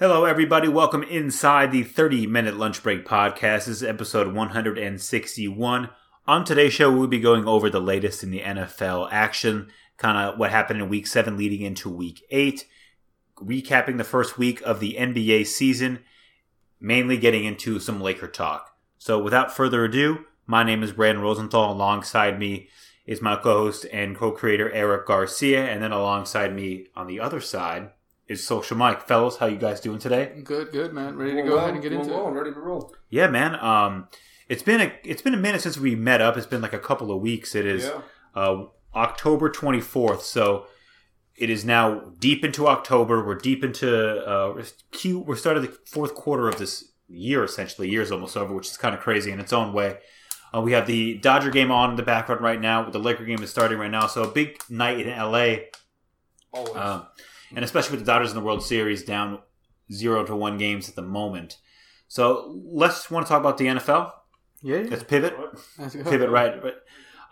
Hello, everybody. Welcome inside the 30 minute lunch break podcast. This is episode 161. On today's show, we'll be going over the latest in the NFL action, kind of what happened in week seven leading into week eight, recapping the first week of the NBA season, mainly getting into some Laker talk. So, without further ado, my name is Brandon Rosenthal. Alongside me is my co host and co creator, Eric Garcia. And then alongside me on the other side, is Social Mike. Fellas, how you guys doing today? Good, good, man. Ready to go ahead and get into roll, it. Ready to roll. Yeah, man. Um, it's been a it's been a minute since we met up. It's been like a couple of weeks. It is Yeah. uh, October twenty fourth, so it is now deep into October. We're deep into uh, we're Q. We're starting the fourth quarter of this year. Essentially, year's almost over, which is kind of crazy in its own way. Uh, we have the Dodger game on in the background right now. The Laker game is starting right now. So a big night in LA. Always. Um, and especially with the Dodgers in the World Series down zero to one games at the moment. So let's want to talk about the NFL. Yeah, Let's pivot, Let's pivot right. right.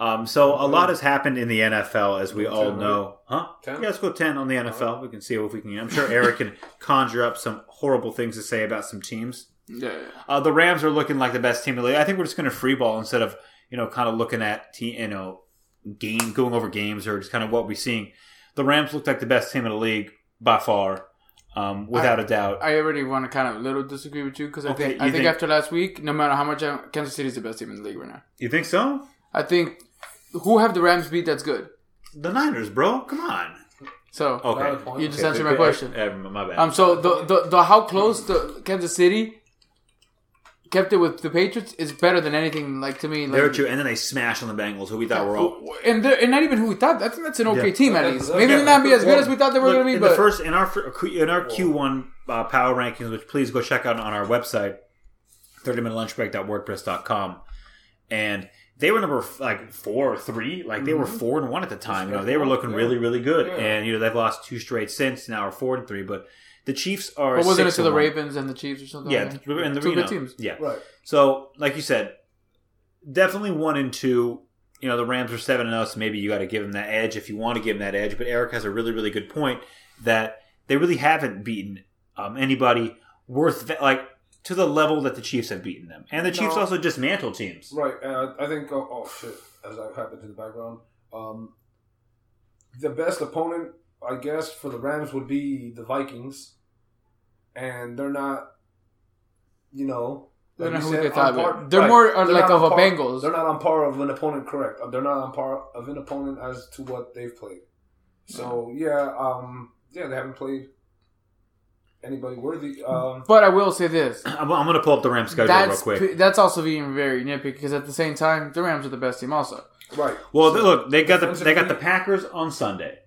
Um, so a lot has happened in the NFL, as we all know. Huh? 10? Yeah, let's go ten on the NFL. We can see if we can. I'm sure Eric can conjure up some horrible things to say about some teams. Yeah, Uh, the Rams are looking like the best team in the league. I think we're just going to free ball instead of you know kind of looking at te- you know game going over games or just kind of what we're seeing. The Rams look like the best team in the league by far, um, without a doubt. I already want to kind of a little disagree with you because I Okay, think I think, think- after last week, no matter how much I, Kansas City is the best team in the league right now. you think so? I think who have the Rams beat that's good. The Niners, bro. Come on. So Okay, You just Okay, answered my good. question. Uh, my bad. um, so the, the the how close the Kansas City kept it with the Patriots is better than anything. Like to me, like, They're true, and then they smash on the Bengals, who we thought were all. and and not even who we thought. I think that's an okay Yeah. team at least. yeah. Maybe Yeah. not be as good Well, as we thought they were going to be, in but the first in our in our Q one uh, power rankings, which please go check out on our website, thirty minute lunchbreak.wordpress.com, and they were number like four or three, like they were four and one at the time. You know, they were looking really really good, Yeah. and you know they've lost two straight since. Now are four and three, but the Chiefs are. but wasn't it to the one. Ravens and the Chiefs or something? Yeah, like and the, two you good teams. Yeah, Right. So, like you said, definitely one and two. You know, the Rams are seven and us. so maybe you got to give them that edge if you want to give them that edge. But Eric has a really, really good point that they really haven't beaten um, anybody worth like to the level that the Chiefs have beaten them, and the Chiefs No. also dismantle teams. Right. Uh, I think. Oh, oh shit! As that happened in the background, um, the best opponent, I guess, for the Rams would be the Vikings, and they're not. You know. They're like not you who said, they par- They're right. more They're like of a par- Bengals. They're not on par of an opponent, correct? They're not on par of an opponent as to what they've played. So yeah, um, yeah, they haven't played anybody worthy. Um, But I will say this: I'm, I'm going to pull up the Rams schedule real quick. that's also being very nitpicky because at the same time, the Rams are the best team. Also, right. Well, So, look, they got the they got the Packers on Sunday,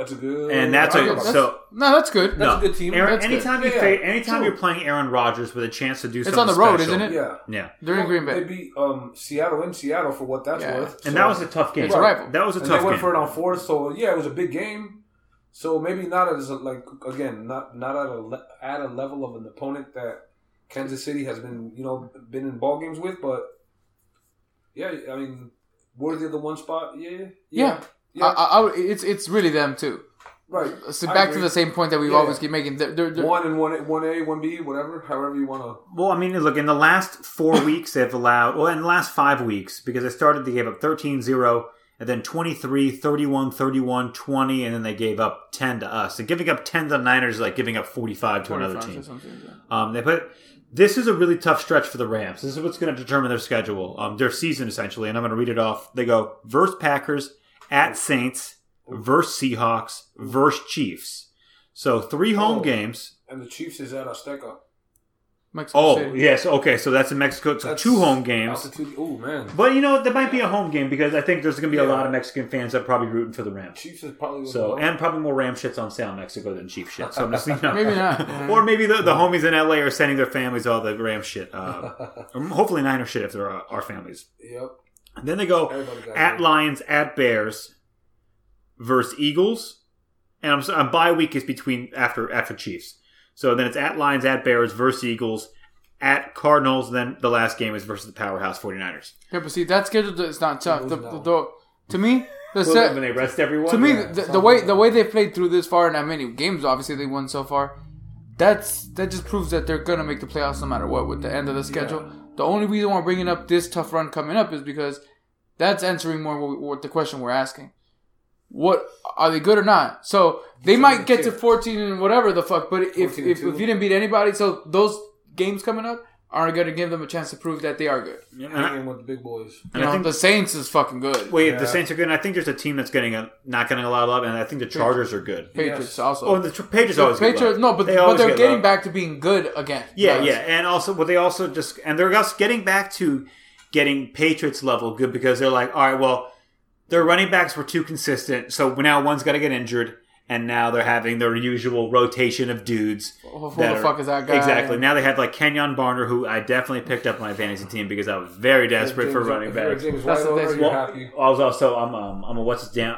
That's a good. and that's a don't that's, so. no, that's good. No, a good team. Aaron, That's good. anytime you Yeah, fa- anytime true. you're playing Aaron Rodgers with a chance to do It's something it's on the road, special- isn't it? Yeah. Yeah. They're in Green Bay. They Bay. beat um, Seattle in Seattle for what that's Yeah. worth. And So- that was a tough game. It's a rival. That was a and tough they went game. for it on fourth. So yeah, it was a big game. So maybe not as a, like again, not not at a le- at a level of an opponent that Kansas City has been you know been in ball games with, but yeah, I mean worthy of the one spot. Yeah, Yeah. yeah, I, I, I it's it's really them too. right. So I back to the same point that we Yeah. always keep making. They're, they're, they're, one and one one A, one B, whatever, however you want to. Well, I mean, look, in the last four weeks, they've allowed, well, in the last five weeks, because they started, they gave up 13 0, and then 23, 31, 31, 20, and then they gave up 10 to us. And giving up 10 to the Niners is like giving up 45 to another team. yeah. Um, they put, this is a really tough stretch for the Rams. This is what's going to determine their schedule, um, their season essentially. And I'm going to read it off. They go verse Packers, at Saints, versus Seahawks, versus Chiefs. So three home Oh. games. And the Chiefs is at Azteca. Mexico Oh, City. yes. Okay. So that's in Mexico. So That's two home games. Altitude. Oh man, But you know, there might be a home game because I think there's going to be a lot of Mexican fans that are probably rooting for the Rams. Chiefs is probably So and probably more Ram shits on sale in Mexico than Chief shit. So I'm just you know, Maybe not, or maybe the, the homies in LA are sending their families all the Ram shit. Uh, hopefully Niner shit if there are our families. yep. And then they go at it. Lions, at Bears, versus Eagles, and I'm, so- I'm bye week is between after after Chiefs. So then it's at Lions, at Bears, versus Eagles, at Cardinals. Then the last game is versus the powerhouse 49ers. Yeah, but see that schedule is not tough. The, the, the, to me, the Well, set, when they rest everyone. to me yeah, the, the way like the way they played through this far, and how many games obviously they won so far, that's that just proves that they're gonna make the playoffs no matter what with the end of the schedule. The only reason why I'm bringing up this tough run coming up is because that's answering more what, what the question we're asking. What are they good or not? So they might get to 14 and whatever the fuck, but if if, if you didn't beat anybody, so those games coming up are going to give them a chance to prove that they are good. Hanging with the big boys. You And I think- the Saints is fucking good. Wait, Yeah. the Saints are good. And I think there's a team that's getting a, not getting a lot of love, and I think the Chargers are good. Patriots Yes. also. Oh, the tr- Patriots The always Patriots, love. no, but They but they're get getting love. back to being good again. Yeah, Yes. yeah, and also, but they also just and they're also getting back to getting Patriots level good because they're like, all right, well, their running backs were too consistent, so now one's got to get injured, and now they're having their usual rotation of dudes. Who the are- fuck is that guy? Exactly. Now they have like Kenyon Barner, who I definitely picked up on my fantasy team because I was very desperate for running if backs. James That's the owner, thing. you're Well, happy. I was also I'm um, I'm a what's his damn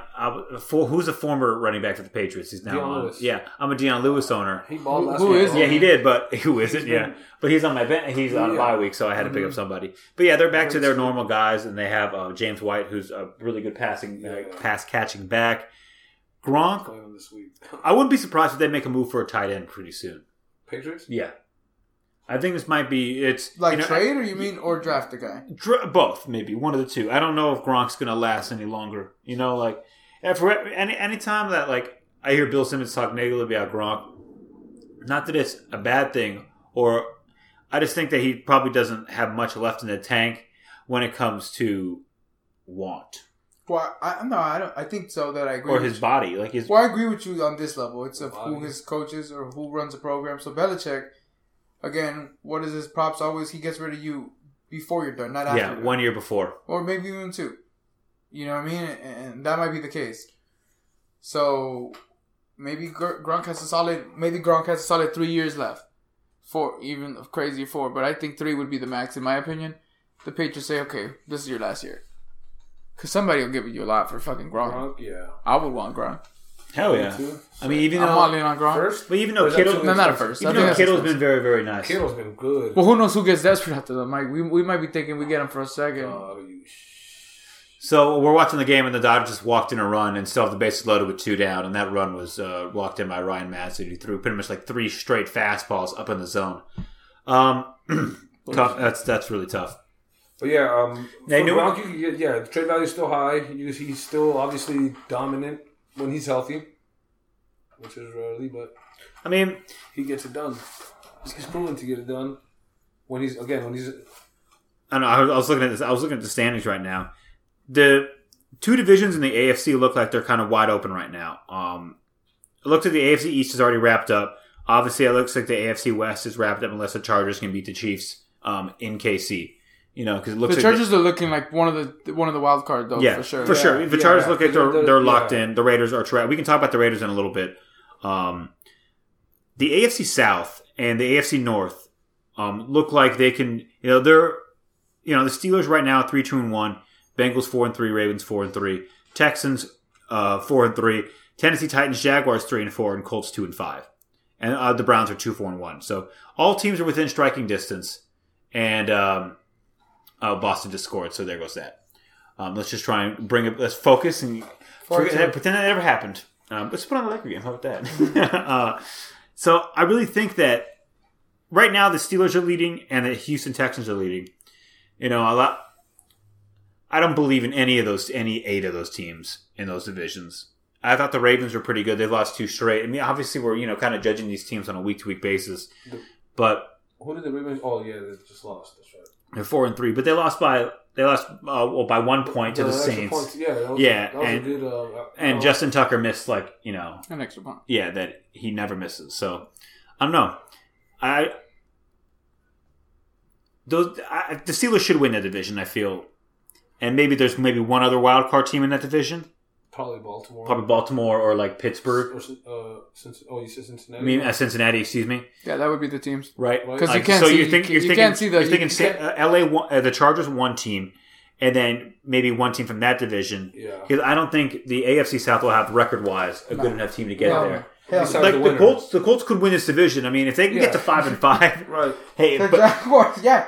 for, who's a former running back for the Patriots? He's now Dion on. Lewis. Yeah, I'm a Dion Lewis owner. He balled last who week. Yeah, he did, but who isn't? He's Yeah, but he's on my bench. He's on a Yeah. bye week, so I had to pick up Mhm. somebody. But yeah, they're back to their normal guys, and they have uh, James White, who's a really good passing, uh, pass catching back. Gronk, Playing him this week. I wouldn't be surprised if they make a move for a tight end pretty soon. Patriots? Yeah, I think this might be it's Like you know, trade, or you mean or draft a guy? Dr- both maybe one of the two. I don't know if Gronk's gonna last any longer. You know, like if for any anytime that like I hear Bill Simmons talk negatively about Gronk, not that it's a bad thing, or I just think that he probably doesn't have much left in the tank when it comes to want Well, I no, I don't. I think so that I agree. or with his you. body. Like his Well, I agree with you on this level. It's of who his coaches or who runs the program. So Belichick, again, what is his props? Always he gets rid of you before you're done, not after. yeah, you're done. one year before. or maybe even two. You know what I mean? And that might be the case. So maybe Gr- Gronk has a solid. Maybe Gronk has a solid three years left. Four, even crazy four, but I think three would be the max in my opinion. The Patriots say, okay, this is your last year, because somebody will give you a lot for fucking Gronk. Gronk, yeah. I would want Gronk. Hell yeah! I mean, even I'm all though, in on Gronk. First? but even though is Kittle, No, not at expensive? first. Even think though that's Kittle's expensive. been very very nice. Kittle's been good. Well, who knows who gets desperate after that, Mike? We, we might be thinking we get him for a second. Oh, you sh- So we're watching the game, and the Dodgers just walked in a run and still have the bases loaded with two down, and that run was uh, walked in by Ryan Madson, who threw pretty much like three straight fastballs up in the zone. Um, tough. That's that's really tough. But yeah, um, They knew- Gronk, you, yeah, the trade value is still high. He's, he's still obviously dominant when he's healthy, which is rarely, but I mean, he gets it done. He's proven to get it done when he's again when he's I know. I was, I was looking at this. I was looking at the standings right now. The two divisions in the AFC look like they're kind of wide open right now. Um, it looks like the AFC East is already wrapped up. Obviously, it looks like the AFC West is wrapped up unless the Chargers can beat the Chiefs um, in KC. You know, because it looks The like Chargers are looking like one of the one of the wild card though, yeah, for sure. For sure. Yeah, The yeah, Chargers look like they're, they're- they're locked yeah. in. The Raiders are trapped. We can talk about the Raiders in a little bit. Um, the AFC South and the AFC North um, look like they can. You know, they're you know the Steelers right now three two and one. Bengals four and three. Ravens four and three. Texans uh, four and three. Tennessee Titans, Jaguars three and four, and Colts two and five. And uh, the Browns are two four and one. So all teams are within striking distance. And um, uh, Boston just scored, so there goes that. Um, let's just try and bring it. Let's focus and forget, to- pretend that never happened. Um, let's put on a Laker game. How about that? uh, so I really think that right now the Steelers are leading and the Houston Texans are leading. You know, a lot. I don't believe in any of those, any eight of those teams in those divisions. I thought the Ravens were pretty good. They lost two straight. I mean, obviously, we're you know kind of judging these teams on a week to week basis, but who did the Ravens? Oh yeah, they just lost. That's right. They're four and three. But they lost by they lost uh, well by one point to the extra Saints. points, yeah, that was, Yeah, that was and- a good. Uh, And uh, Justin Tucker missed like you know An extra point. yeah that he never misses. So I don't know. I those I, the Steelers should win that division. I feel, and maybe there's maybe one other wild card team in that division, probably Baltimore. probably Baltimore or like Pittsburgh. Or, uh, since, oh, you said Cincinnati. I mean uh, Cincinnati, excuse me. Yeah, that would be the teams. Right, Right. 'Cause you can't so see- you think you you're can't thinking see the- you're you thinking can't- Sa- uh, L.A. One, uh, the Chargers one team, and then maybe one team from that division. yeah. Because I don't think the AFC South will have record wise a No. good enough team to get No. there. Besides like the the. Colts, the Colts could win this division. I mean, if they can Yeah. get to five and five, Right. hey, The but Jaguars, yeah.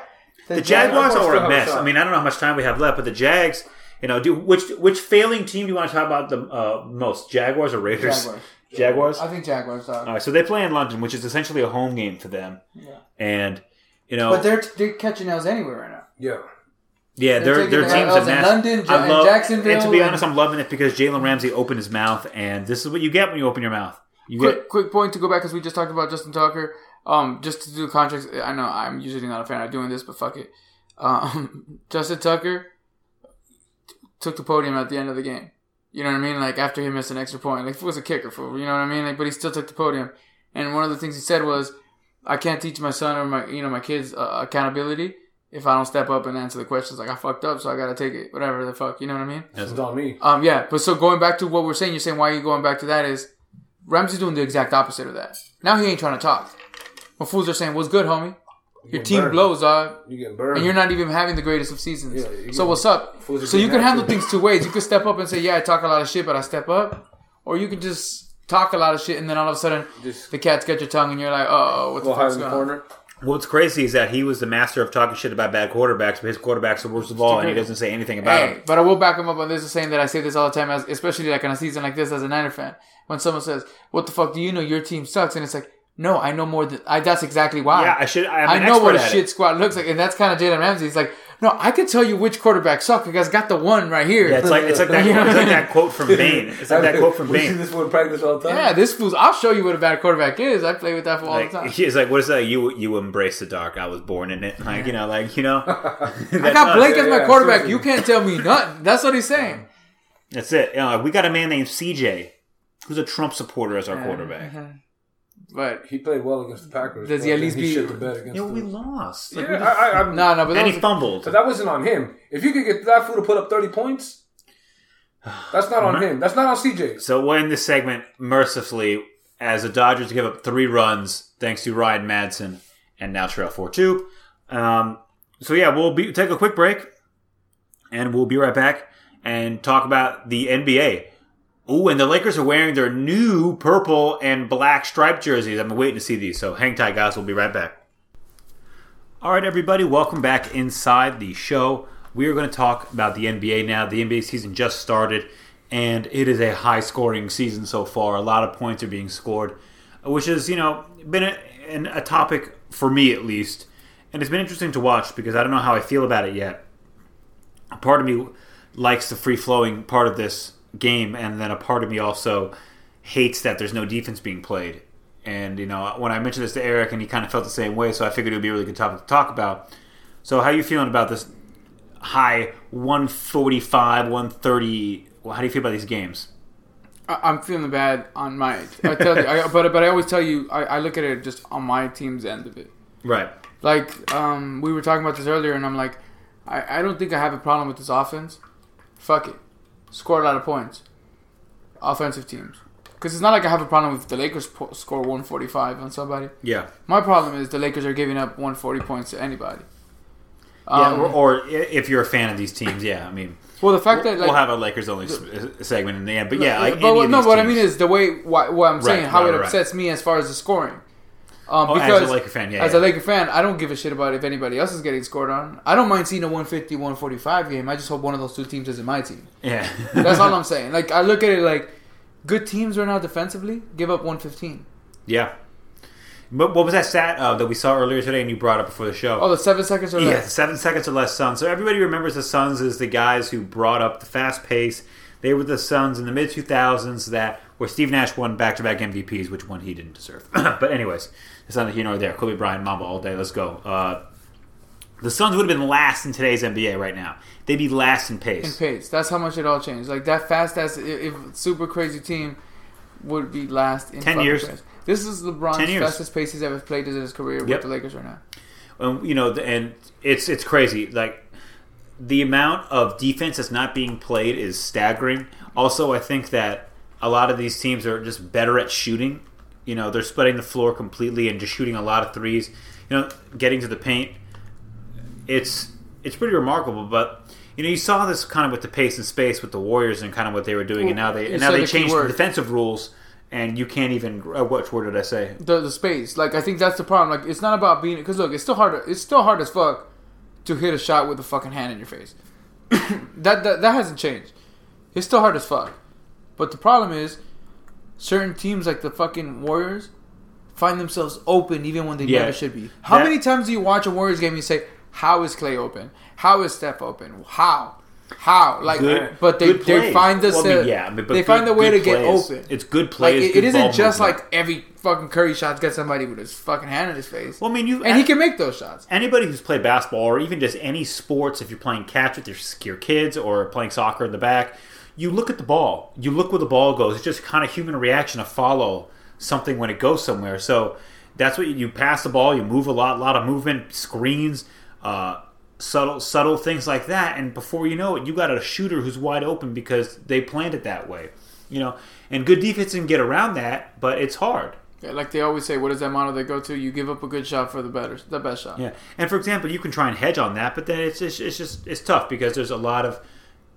the Jaguars Jaguars are a mess. shot. I mean, I don't know how much time we have left, but the Jags, you know, do which which failing team do you want to talk about the uh, most? Jaguars or Raiders? Jaguars. Jaguars. I think Jaguars. Dog. All right, so they play in London, which is essentially a home game for them, Yeah. and you know, But they're they're catching L's anywhere right now. Yeah. yeah, they're their their teams L's are in. London, Ja- I love- Jacksonville, And to be and- honest, I'm loving it because Jalen Ramsey opened his mouth, and this is what you get when you open your mouth. You Quick, get quick point to go back because we just talked about Justin Tucker. Um, just to do contracts. I know I'm usually not a fan of doing this, but fuck it. Um, Justin Tucker t- took the podium at the end of the game. You know what I mean? Like after he missed an extra point, like if it was a kicker for you know what I mean. Like, but he still took the podium. And one of the things he said was, "I can't teach my son or my you know my kids uh, accountability if I don't step up and answer the questions. Like I fucked up, so I gotta take it. Whatever the fuck, you know what I mean? It's on me. Um, yeah, but so going back to what we're saying, you're saying why are you going back to that is Ramsey's doing the exact opposite of that. Now he ain't trying to talk. When fools are saying, "What's good, homie? Your team burned. blows, dog, You getting burned. and you're not even having the greatest of seasons. Yeah, so what's up? So you can handle after things two ways. You could step up and say, "Yeah, I talk a lot of shit, but I step up," or you could just talk a lot of shit and then all of a sudden Just the cats get your tongue and you're like, "Oh, what the go hide fuck's in the going on?" what's crazy is that he was the master of talking shit about bad quarterbacks, but his quarterbacks are worst of all, and he doesn't say anything about Hey, them. but I will back him up on this, is saying that I say this all the time, as, especially like on a season like this as a Niner fan. When someone says, "What the fuck do you know? Your team sucks," and it's like, "No, I know more than I." That's exactly why. Yeah, I should. I'm I know what a shit it. squad looks like, and that's kind of Jalen Ramsey. He's like, "No, I can tell you which quarterback suck because I got the one right here." Yeah, it's like it's like that. It's like that quote from Bane. It's like that quote from We see Bane. this one practice all the time. Yeah, this fool's. I'll show you what a bad quarterback is. I play with that for all Like, the time. he's like, what is that? You you embrace the dark. I was born in it. Like you know, like you know. I got Blake as my yeah, quarterback. seriously. You can't tell me nothing. That's what he's saying. That's it. You know, we got a man named CJ, who's a Trump supporter as our quarterback. Mm-hmm. But He played well against the Packers. Does he at least he be- shit the bed against Yeah, we them. lost. Yeah, Like, we- I, I, I'm, no, no, but and that he was, fumbled. But that wasn't on him. If you could get that fool to put up 30 points, that's not on him. That's not on CJ. So we'll end this segment mercifully as the Dodgers give up three runs thanks to Ryan Madson and now trail four two. Um, so yeah, we'll be take a quick break, and we'll be right back and talk about the NBA. Ooh, and the Lakers are wearing their new purple and black striped jerseys. I'm waiting to see these. So hang tight, guys. We'll be right back. All right, everybody, welcome back inside the show. We are going to talk about the NBA now. The NBA season just started, and it is a high scoring season so far. A lot of points are being scored, which has, you know, been a, a topic for me at least. And it's been interesting to watch because I don't know how I feel about it yet. Part of me likes the free flowing part of this game, and then a part of me also hates that there's no defense being played. And you know, when I mentioned this to Eric, and he kind of felt the same way, so I figured it would be a really good topic to talk about. So, how are you feeling about this high 145, 130? Well, how do you feel about these games? I- I'm feeling bad on my. I tell you, I, but but I always tell you, I, I look at it just on my team's end of it. Right. Like um, we were talking about this earlier, and I'm like, I, I don't think I have a problem with this offense. Fuck it, score a lot of points. Offensive teams, because it's not like I have a problem with the Lakers po- score 145 on somebody. Yeah. My problem is the Lakers are giving up 140 points to anybody. Yeah. Um, or, or if you're a fan of these teams, yeah. I mean, well, the fact we'll, that like, we'll have a Lakers only s- segment in the end, but yeah, like but what, no, what I mean is the way why, what I'm saying, Right, how right, it right. upsets me as far as the scoring. Um, Oh, because as a Laker fan, yeah. as yeah. a Laker fan, I don't give a shit about if anybody else is getting scored on. I don't mind seeing a 150, 145 game. I just hope one of those two teams isn't my team. yeah. That's all I'm saying. Like I look at it like good teams right now defensively give up 115. Yeah. But what was that stat uh, that we saw earlier today and you brought up before the show? Oh, the seven seconds or yeah, less. seven seconds or less Suns. So everybody remembers the Suns as the guys who brought up the fast pace. They were the Suns in the mid 2000s that where Steve Nash won back to back MVPs, which one he didn't deserve. but anyways, it's not here nor there. Kobe Bryant, Mamba all day. Let's go. Uh, the Suns would have been last in today's NBA right now. They'd be last in pace. in pace. That's how much it all changed. Like that fast ass, if, if super crazy team would be last in 10 years. pace. This is LeBron's 10 years. fastest pace he's ever played in his career Yep. with the Lakers right now. Um, you know, and it's it's crazy. Like the amount of defense that's not being played is staggering. Also, I think that a lot of these teams are just better at shooting. You know, they're splitting the floor completely and just shooting a lot of threes. You know, getting to the paint. It's it's pretty remarkable, but. You know, you saw this kind of with the pace and space with the Warriors and kind of what they were doing, and now they and now they the changed the defensive rules, and you can't even. Uh, what word did I say? the the space. Like I think that's the problem. Like it's not about being because look, it's still hard. It's still hard as fuck to hit a shot with a fucking hand in your face. that, that that hasn't changed. It's still hard as fuck. But the problem is, certain teams like the fucking Warriors find themselves open even when they Yeah. never should be. How That- many times do you watch a Warriors game and you say, "How is Klay open? How is Steph open? How? How?" Like, Good- but they they find the Well, I mean, yeah, I mean, but they good- find the way to good get open. It's good like plays. it, it good isn't just movement. like every fucking Curry shot's got somebody with his fucking hand in his face, Well, I mean, you and he can make those shots. anybody who's played basketball or even just any sports, if you're playing catch with your, your kids or playing soccer in the back, you look at the ball. You look where the ball goes. It's just kind of human reaction to follow something when it goes somewhere. So that's what you, you pass the ball. You move a lot, a lot of movement, screens, uh, subtle, subtle things like that. And before you know it, you got a shooter who's wide open because they planned it that way. You know, and good defense can get around that, but it's hard. Yeah, like they always say, what is that motto they go to? You give up a good shot for the better, the best shot. Yeah, and for example, you can try and hedge on that, but then it's just, it's just it's tough because there's a lot of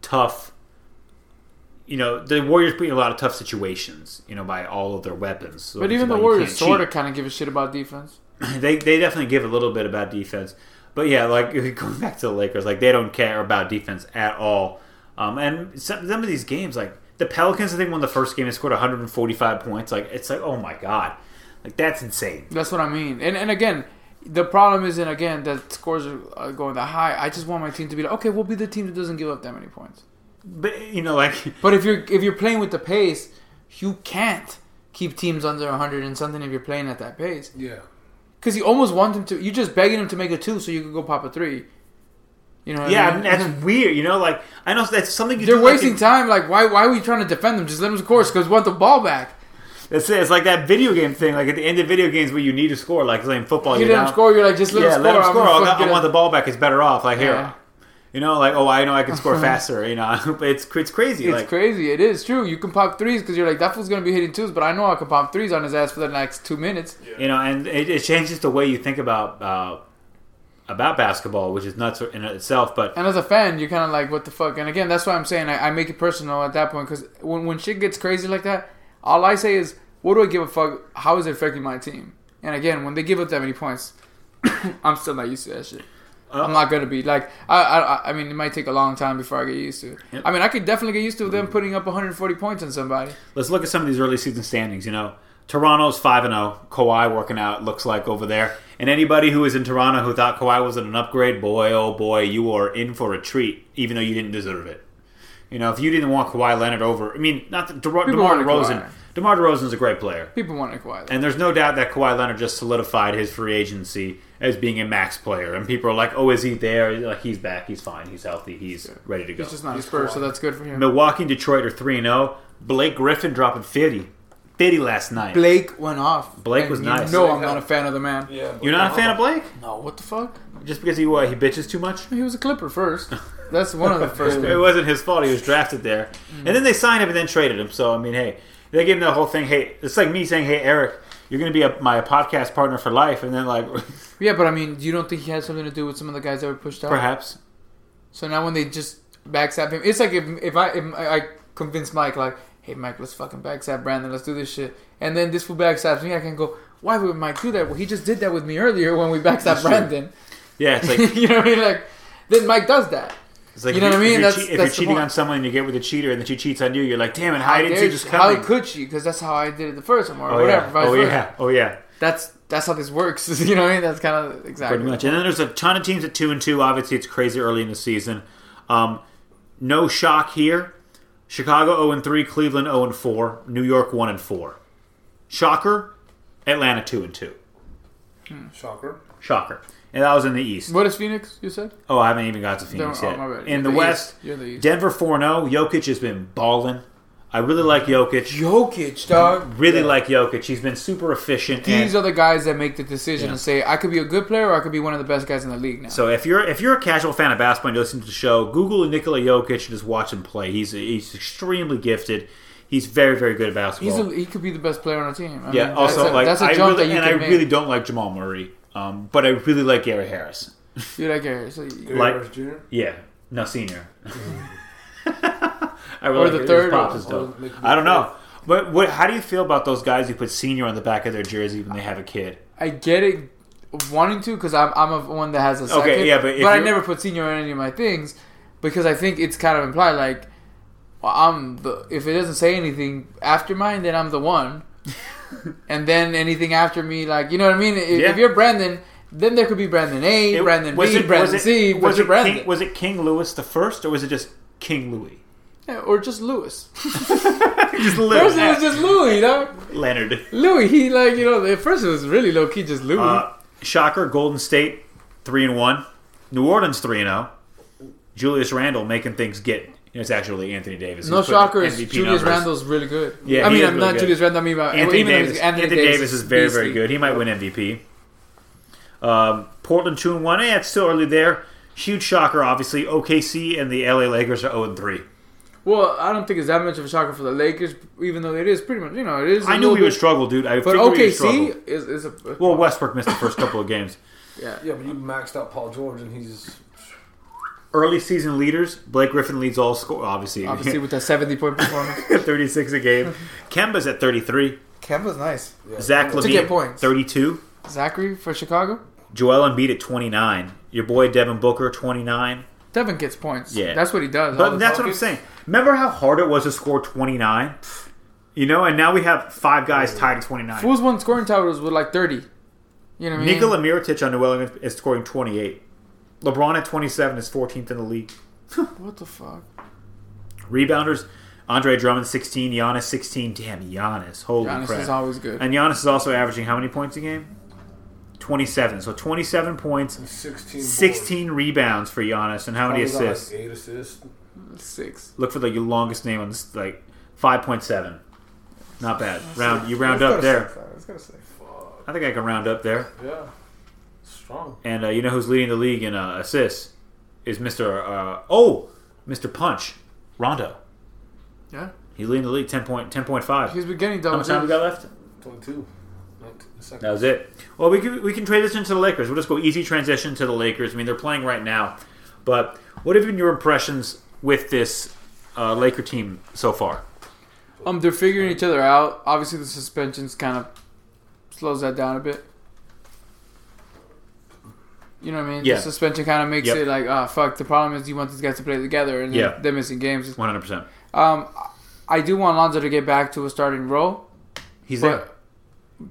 tough. You know, the Warriors put in a lot of tough situations. You know, by all of their weapons. So But even the Warriors sort of kind of give a shit about defense. they they definitely give a little bit about defense, but yeah, like going back to the Lakers, like they don't care about defense at all. Um, and some, some of these games, like the Pelicans, I think won the first game and scored 145 points. Like it's like, oh my god, like that's insane. That's what I mean. And and again, the problem isn't again that scores are going that high. I just want my team to be like, okay, we'll be the team that doesn't give up that many points. But you know, like But if you're if you're playing with the pace, you can't keep teams under 100 and something if you're playing at that pace. Yeah. Because you almost want them to. You're just begging them to make a two so you can go pop a three. You know. What yeah, I mean? that's weird. You know, like I know that's something you They're do, wasting in- time. Like, why? Why are we trying to defend them? Just let them score because we want the ball back. It's, it's like that video game thing. Like at the end of video games where you need to score, like playing football. You you're let them score. You're like, just let yeah, them score. let him I'm score. gonna I, fucking I want the ball back. It's better off. Like here, Yeah. You know, like oh, I know I can score faster. You know, but it's it's crazy. It's like crazy. It is true. You can pop threes because you're like that fool's gonna be hitting twos, but I know I can pop threes on his ass for the next two minutes. you know, and it, it changes the way you think about uh, about basketball, which is nuts in itself. But And as a fan, you're kind of like, what the fuck? And again, that's why I'm saying I, I make it personal at that point because when when shit gets crazy like that, all I say is, what do I give a fuck? How is it affecting my team? And again, when they give up that many points, I'm still not used to that shit. Uh, I'm not gonna be like I, I I mean it might take a long time before I get used to it. Yep. I mean I could definitely get used to them putting up 140 points on somebody. let's look at some of these early season standings. You know, Toronto's five and zero. Kawhi working out looks like over there. And anybody who was in Toronto who thought Kawhi wasn't an upgrade, boy oh boy, you are in for a treat, even though you didn't deserve it. You know, if you didn't want Kawhi Leonard over, I mean, not that DeMar, People DeMar wanted DeRozan. Kawhi. DeMar DeRozan's a great player. People want to Kawhi. And there's no doubt that Kawhi Leonard just solidified his free agency as being a max player. And people are like, "Oh, is he there? Like he's back. He's fine. He's healthy. He's ready to go." He's just not a He's Spurs, so that's good for him. Milwaukee and Detroit are three and zero. Blake Griffin dropping 50. 50 last night. Blake went off. Blake was nice. know I'm not a fan of the man. Yeah. You're not a fan of Blake? No, what the fuck? Just because he what, he bitches too much? He was a Clipper first. That's one of the first. It wasn't his fault. He was drafted there, and then they signed him and then traded him. So I mean, hey, they gave him the whole thing. Hey, it's like me saying, "Hey, Eric, you're going to be a, my podcast partner for life," and then like, Yeah, but I mean, you don't think he had something to do with some of the guys that were pushed out? perhaps So now when they just backstab him, it's like if if I if I convince Mike like, hey Mike, let's fucking backstab Brandon, let's do this shit, and then this fool backstabs me, I can go, why would Mike do that? Well, he just did that with me earlier when we backstabbed true. Brandon. yeah, it's like you know what I mean? Like, then Mike does that. It's like You know if what I mean? If you're, That's- che- that's the you're cheating point. on someone and you get with a cheater and then she cheats on you, you're like, damn it, how, didn't you just she- coming? how could she? Because that's how I did it the first time, or oh whatever. yeah, vice oh versa. yeah, oh yeah, That's that's how this works. you know what I mean? That's kind of exactly pretty much. And then there's a ton of teams at two and two. Obviously, it's crazy early in the season. Um, no shock here. Chicago 0 and 3, Cleveland 0 and 4, New York 1 and 4. Shocker, Atlanta 2 and 2. Shocker. Shocker. And that was in the East. What is Phoenix? You said? Oh, I haven't even got to Phoenix oh, yet. bad. In You're the, West, You're the East. Denver 4 0. Jokic has been balling. I really like Jokic. Jokic, dog. Really like Jokic. He's been super efficient. These and- are the guys that make the decision Yeah. and say, I could be a good player or I could be one of the best guys in the league now. So if you're if you're a casual fan of basketball and you listen to the show, Google Nikola Jokic and just watch him play. He's he's extremely gifted. He's very very good at basketball. He's a, he could be the best player on our team. I yeah. mean, also, that's a, like that's a I jump really that you and I make. really don't like Jamal Murray, um, but I really like Gary Harris. You like Gary? So you- Gary Like- Harris Jr. Yeah, no senior. I Or the like third pops is dope. or I don't know, but what? How do you feel about those guys who put senior on the back of their jersey when they have a kid? I get it, wanting to because I'm I'm a one that has a second. Okay, yeah, but if but I never put senior on any of my things because I think it's kind of implied like well, I'm the. If it doesn't say anything after mine, then I'm the one. and then anything after me, like you know what I mean. If, Yeah. if you're Brandon, then there could be Brandon A, It- Brandon B, it- Brandon it- C, was it Brandon, King, was it King Louis the first, or was it just King Louis? Yeah, or just Lewis. just First it was just Louis, dog. Leonard. Louis, he like you know. At first it was really low key, just Louis. Uh, shocker, Golden State three and one, New Orleans three and zero. Julius Randle making things get. It's actually Anthony Davis. no He's putting shocker, is MVP Julius numbers. Randle's really good. Yeah, I mean, I'm really not good. Julius Randle. I mean, about Anthony even Davis. he's- Anthony, Davis, is very very good. He might win MVP. Um, Portland two and one. Yeah, it's still early there. Huge shocker, obviously. OKC and the LA Lakers are zero and three. Well, I don't think it's that much of a shocker for the Lakers, even though it is pretty much, you know, it is. I I knew we would struggle, dude. I but figured we would struggle. OKC is, is a Well, Westbrook missed the first couple of games. yeah. Yeah, but you maxed out Paul George, and he's Early season leaders. Blake Griffin leads all score. Obviously, Obviously, with that seventy point performance, 36 a game. Kemba's at 33. Kemba's nice. yeah, Zach To LaVine, get points. 32. Zachary for Chicago. Joel Embiid at 29. Your boy Devin Booker, 29. Devin gets points. Yeah. that's what he does. But the that's what I'm saying. Remember how hard it was to score 29? You know, and now we have five guys tied at 29. Fools won scoring titles with like thirty. You know what I mean? Nikola Mirotic on New Orleans is scoring 28. LeBron at 27 is 14th in the league. What the fuck? Rebounders, Andre Drummond 16, Giannis 16. Damn, Giannis. Holy Giannis crap. Giannis is always good. And Giannis is also averaging how many points a game? 27. So 27 points, 16. 16 rebounds for Giannis, and how many Probably got, like, assists? eight assists. Six. Look for the longest name on this, like 5.7. Not bad. Round you round Let's up there. six. Let's go to six. Fuck. I think I can round up there. Yeah. Strong. And uh, you know who's leading the league in uh, assists is Mr. Uh, oh, Mr. Punch, Rondo. Yeah, He's leading the league 10 point, 10.5. he's been getting How much time we got left? 22. 19 seconds. That was it. Well, we can we can transition to the Lakers. We'll just go easy transition to the Lakers. I mean, they're playing right now, but what have been your impressions with this uh, Laker team so far? Um, they're figuring each other out. Obviously, the suspensions kind of slows that down a bit. You know what I mean? Yeah. The suspension kind of makes Yep. it like, ah, fuck. The problem is you want these guys to play together, and Yeah. they're missing games. One hundred percent. Um, I do want Lonzo to get back to a starting role, He's there. but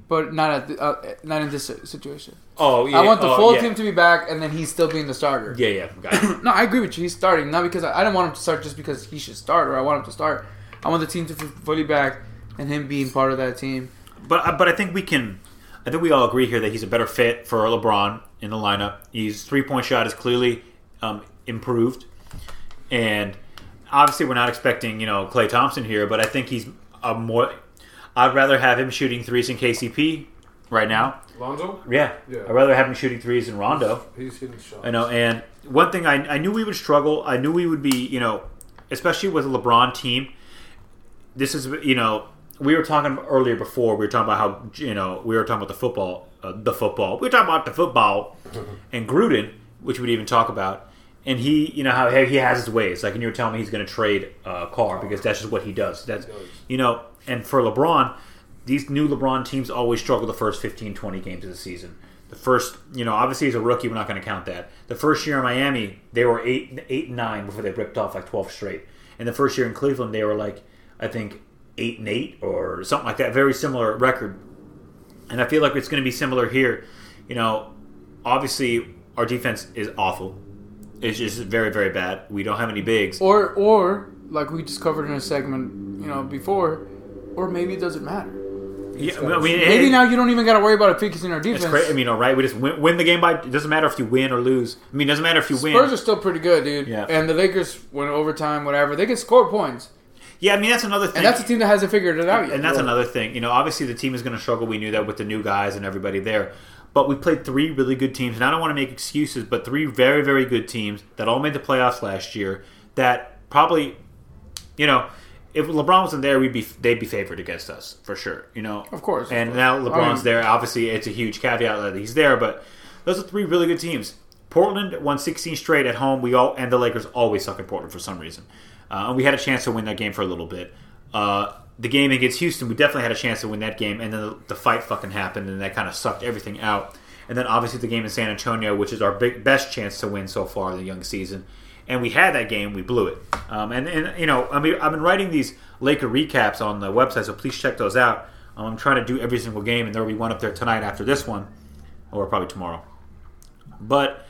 but not at the, uh, not in this situation. Oh, yeah. I want the oh, full yeah. team to be back, and then he's still being the starter. Yeah, yeah. Got. No, I agree with you. He's starting not because I, I don't want him to start just because he should start or I want him to start. I want the team to be fully back and him being part of that team. But uh, but I think we can. I think we all agree here that he's a better fit for LeBron in the lineup. His three point shot is clearly um, improved, and obviously we're not expecting you know Klay Thompson here, but I think he's a more. I'd rather have him shooting threes in KCP right now. Lonzo? Yeah, Yeah. I'd rather have him shooting threes in Rondo. He's hitting shots. I know, and one thing I, I knew we would struggle. I knew we would be, you know, especially with a LeBron team. This is, you know, we were talking earlier before. We were talking about how, you know, we were talking about the football, uh, the football. We were talking about the football, and Gruden, which we'd even talk about. And he, you know, how he has his ways. Like, and you were telling me he's going to trade uh, Carr because that's just what he does. That's, you know, and for LeBron, these new LeBron teams always struggle the first 15, 20 games of the season. The first, you know, obviously as a rookie, we're not going to count that. The first year in Miami, they were eight, eight and nine before they ripped off like twelve straight. And the first year in Cleveland, they were like, I think eight and eight or something like that. Very similar record. And I feel like it's going to be similar here. You know, obviously our defense is awful. It's just very, very bad. We don't have any bigs. Or or like we just covered in a segment, you know, before, or maybe it doesn't matter. Yeah, I mean, Maybe it- now you don't even got to worry about it focusing our defense. It's great. I mean, all right, we just win, win the game by. It doesn't matter if you win or lose. I mean, it doesn't matter if you win. Spurs are still pretty good, dude. Yeah. And the Lakers went overtime, whatever. They can score points, yeah, I mean that's another thing. and that's a team that hasn't figured it out yet. And that's another thing. You know, obviously the team is going to struggle. We knew that with the new guys and everybody there. But we played three really good teams, and I don't want to make excuses, but three very, very good teams that all made the playoffs last year. That probably, you know, if LeBron wasn't there, we'd be they'd be favored against us for sure. You know, Of course, of And course. now I LeBron's mean- there. Obviously, it's a huge caveat that he's there, but those are three really good teams. Portland won 16 straight at home. We all and the Lakers always suck in Portland for some reason. Uh, we had a chance to win that game for a little bit. Uh, the game against Houston, we definitely had a chance to win that game, and then the, the fight fucking happened, and that kind of sucked everything out. And then obviously the game in San Antonio, which is our big, best chance to win so far in the young season, and we had that game, we blew it. Um, and and you know, I mean, I've been writing these Laker recaps on the website, so please check those out. Um, I'm trying to do every single game, and there will be one up there tonight after this one, or probably tomorrow. But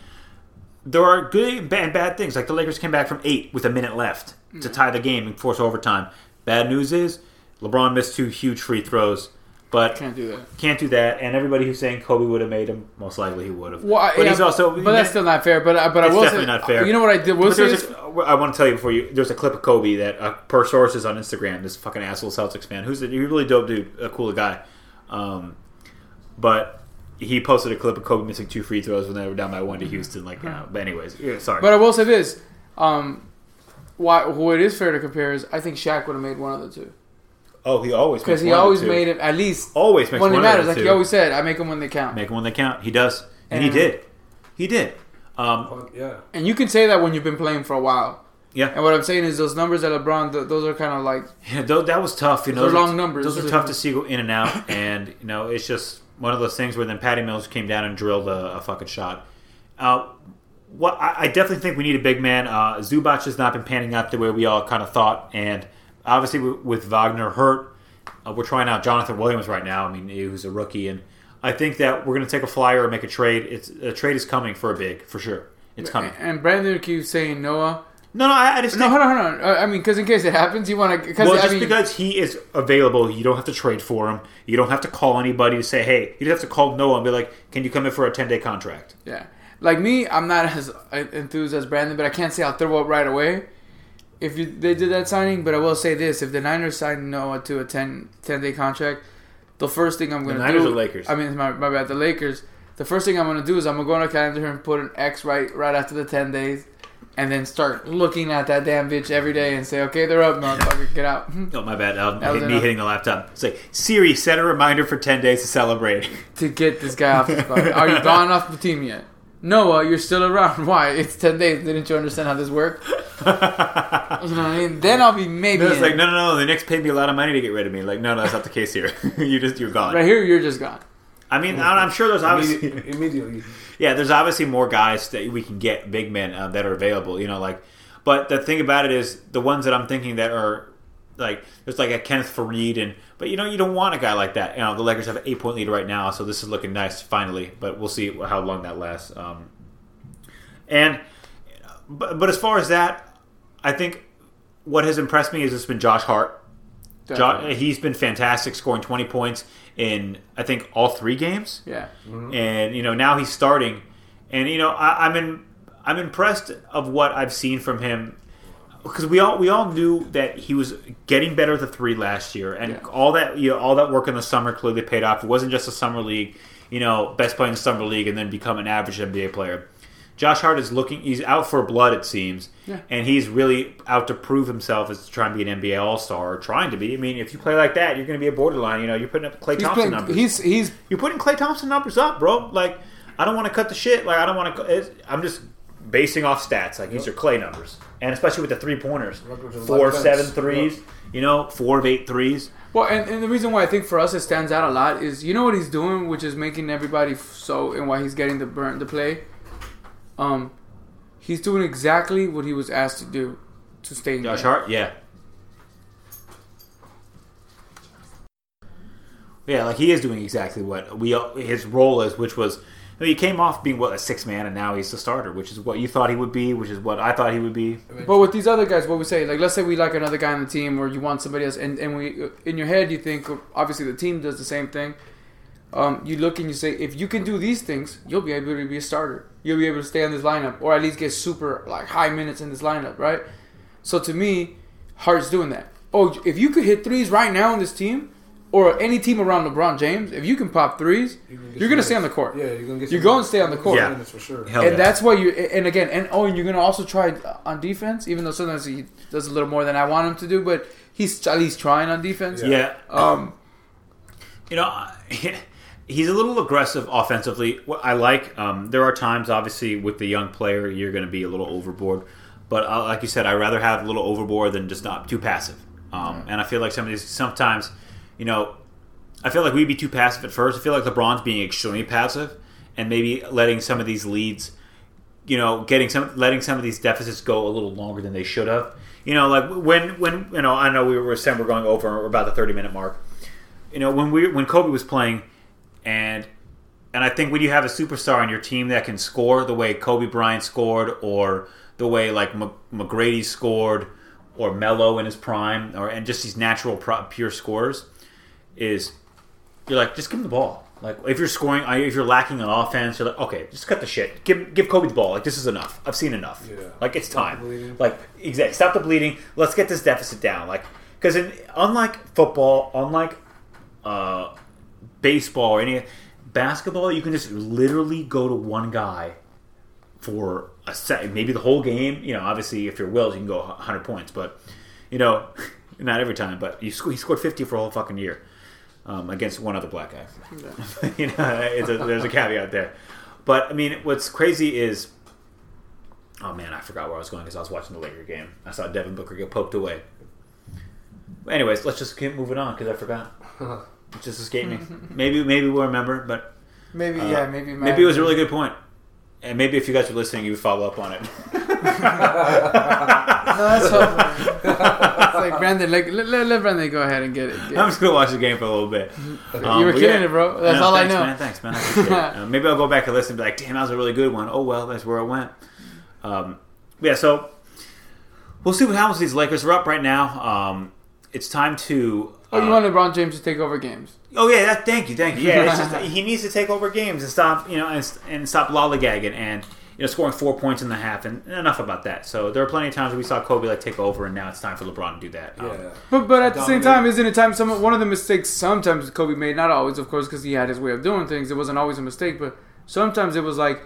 there are good and bad things. Like the Lakers came back from eight with a minute left to tie the game and force overtime. Bad news is LeBron missed two huge free throws, but Can't do that. can't do that. And everybody who's saying Kobe would have made him, most likely he would have. Well, but yeah, he's also. But that's still not fair. But I- but I will definitely say, not fair. You know what I did? Will say this- a, I want to tell you before you. There's a clip of Kobe that, uh, per sources on Instagram, this fucking asshole Celtics fan, who's a really dope dude, a cool guy. Um, but he posted a clip of Kobe missing two free throws when they were down by one to Houston. Like, you know, but anyways, yeah, sorry. But I will say this: um, why who it is fair to compare is I think Shaq would have made one of the two oh, he always because he one of the always two. made it at least always makes when one it of matters. the Like he always said, I make them when they count. make them when they count. He does, and, he did. He did. Um, yeah. And you can say that when you've been playing for a while. yeah. And what I'm saying is those numbers that LeBron, th- those are kind of like Yeah, tho- that was tough. You know, Those are Those long numbers. Those Those are are tough to see go in and out, and you know, it's just one of those things where then Patty Mills came down and drilled a, a fucking shot. Uh, what I, I definitely think we need a big man. Uh, Zubac has not been panning out the way we all kind of thought, and obviously with, with Wagner hurt, uh, we're trying out Johnathan Williams right now. I mean, who's a rookie, and I think that we're going to take a flyer and make a trade. It's a trade is coming for a big for sure. It's coming. And Brandon keeps saying Noah. No, no, I, I just No, think hold on, hold on. Uh, I mean, because in case it happens, you want to. Well, I just mean, because he is available, you don't have to trade for him. You don't have to call anybody to say, "Hey." You just have to call Noah and be like, "Can you come in for a ten day contract?" yeah, like me, I'm not as enthused as Brandon, but I can't say I'll throw up right away if you, they did that signing. But I will say this: if the Niners sign Noah to a 10, 10 day contract, the first thing I'm going to Niners do. or Lakers? I mean, my, my bad, the Lakers. The first thing I'm going to do is I'm going to go on a calendar and put an X right right after the ten days. And then start looking at that damn bitch every day and say, okay, they're up, motherfucker, get out. Oh, my bad. Um, was me enough. hitting the laptop. It's like Siri, set a reminder for ten days to celebrate. to get this guy off the spot. Are you gone off the team yet? Noah, you're still around. Why? It's ten days. Didn't you understand how this worked? You know what I mean? Then I'll be maybe. No, it's in. like, no, no, no. The Knicks paid me a lot of money to get rid of me. Like, no, no, that's not the case here. you just, you're gone. Right here, you're just gone. I mean, I'm I'm sure there's obviously, Immediately, immediately. yeah, there's obviously more guys that we can get, big men uh, that are available. You know, like, but the thing about it is, the ones that I'm thinking that are like, there's like a Kenneth Faried, and but you know, you don't want a guy like that. You know, the Lakers have an eight point lead right now, so this is looking nice finally. But we'll see how long that lasts. Um, and but, but as far as that, I think what has impressed me is it's been Josh Hart. Jo- Definitely. he's been fantastic, scoring 20 points in I think all three games Yeah. and you know now he's starting, and you know I, I'm in I'm impressed of what I've seen from him because we all we all knew that he was getting better at the three last year, and Yeah. all that you know all that work in the summer clearly paid off. It wasn't just a summer league, you know, best player in the summer league and then become an average NBA player. Josh Hart is looking; he's out for blood, it seems, Yeah. and he's really out to prove himself as trying to be an NBA All Star, or trying to be. I mean, if you play like that, you're going to be a borderline. You know, you're putting up Klay He's Thompson playing. numbers. He's he's You're putting Klay Thompson numbers up, bro. Like, I don't want to cut the shit. Like, I don't want to. I'm just basing off stats. Like, these are Klay numbers, and especially with the three pointers, four, seven threes. seven You know, four of eight threes. well, and, and the reason why I think for us it stands out a lot is you know what he's doing, which is making everybody f- so, and why he's getting the burn the play. Um, he's doing exactly what he was asked to do to stay in. Josh game. Hart, yeah, yeah. Like he is doing exactly what we his role is, which was. I mean, he came off being what a six man, and now he's the starter, which is what you thought he would be, which is what I thought he would be. But with these other guys, what we say, like let's say we like another guy on the team, or you want somebody else, and, and we in your head you think obviously the team does the same thing. Um, you look and you say, if you can do these things, you'll be able to be a starter. You'll be able to stay on this lineup, or at least get super like high minutes in this lineup, right? So to me, Hart's doing that. Oh, if you could hit threes right now on this team, or any team around LeBron James, if you can pop threes, You can get you're gonna stay on the court. Yeah, you're gonna get. You're going to stay on the court. Yeah. For sure. Hell and yeah. that's why you and again and oh and you're gonna also try on defense even though sometimes he does a little more than I want him to do but he's at least trying on defense yeah. um you know, he's a little aggressive offensively. What I like. Um, there are times, obviously, with the young player, you're going to be a little overboard. But uh, like you said, I rather have a little overboard than just not too passive. Um, And I feel like some of these sometimes, you know, I feel like we'd be too passive at first. I feel like LeBron's being extremely passive and maybe letting some of these leads you know, getting some, letting some of these deficits go a little longer than they should have. You know, like when when you know, I know we were saying we're going over about the thirty minute mark. You know, when we when Kobe was playing, and and I think when you have a superstar on your team that can score the way Kobe Bryant scored, or the way like M- McGrady scored, or Melo in his prime, or and just these natural pro- pure scorers, is you're like just give him the ball. Like if you're scoring, if you're lacking on offense, you're like okay, just cut the shit. Give give Kobe the ball. Like this is enough. I've seen enough. Yeah. Like it's Stop time. Like exactly. Stop the bleeding. Let's get this deficit down. Like because unlike football, unlike uh, baseball or any basketball, you can just literally go to one guy for a set, maybe the whole game. You know, obviously if you're Wills, you can go 100 points, but you know, not every time. But you sc- he scored 50 for a whole fucking year um, against one other black guy. you know, it's a, there's a caveat there. But I mean, what's crazy is, oh man, I forgot where I was going because I was watching the Laker game. I saw Devin Booker get poked away. Anyways, let's just keep moving on because I forgot. It just escaped me. maybe maybe we'll remember, but Maybe uh, yeah, maybe maybe it was a really good point. And maybe if you guys are listening, you would follow up on it. No, that's hopeful. it's like Brandon, like let, let, let Brandon go ahead and get it. Get I'm just gonna watch the game for a little bit. Um, you were kidding, yeah. it, bro. That's No, all thanks, I know. Man, thanks, man. I appreciate it. Uh, maybe I'll go back and listen and be like, damn, that was a really good one. Oh, well, that's where I went. Um, yeah, so we'll see what happens these Lakers. We're up right now. Um, it's time to. Oh, you uh, want LeBron James to take over games? Oh yeah, that, thank you, thank you. Yeah, it's just, he needs to take over games and stop, you know, and, and stop lollygagging and you know scoring four points in the half. And enough about that. So there are plenty of times we saw Kobe like take over, and now it's time for LeBron to do that. Um, Yeah. But but at the same time, isn't it time? Some one of the mistakes sometimes Kobe made, not always, of course, because he had his way of doing things. It wasn't always a mistake, but sometimes it was like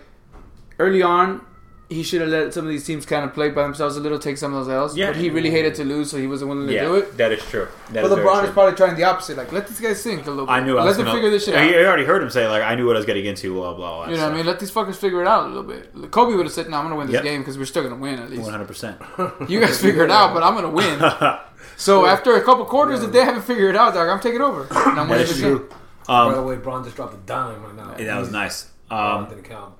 early on. He should have let some of these teams kind of play by themselves a little, take some of those else. Yeah. But he really hated to lose, so he wasn't willing to yeah, do it. that is true. That But is LeBron true. is probably trying the opposite. Like, let these guys sink a little bit. I knew I Let was them gonna, figure this shit out. I already heard him say like I knew what I was getting into. Blah blah. blah. You know what I mean? Let these fuckers figure it out a little bit. Kobe would have said, "No, I'm gonna win this Yep. game because we're still gonna win at least." One hundred percent. You guys figure it out, but I'm gonna win. So after a couple quarters, if they haven't figured it out, dog, I'm taking over. And I'm winning this game. true. By Um, the way, Bron just dropped a dime right now. yeah, that was nice. Um, didn't count.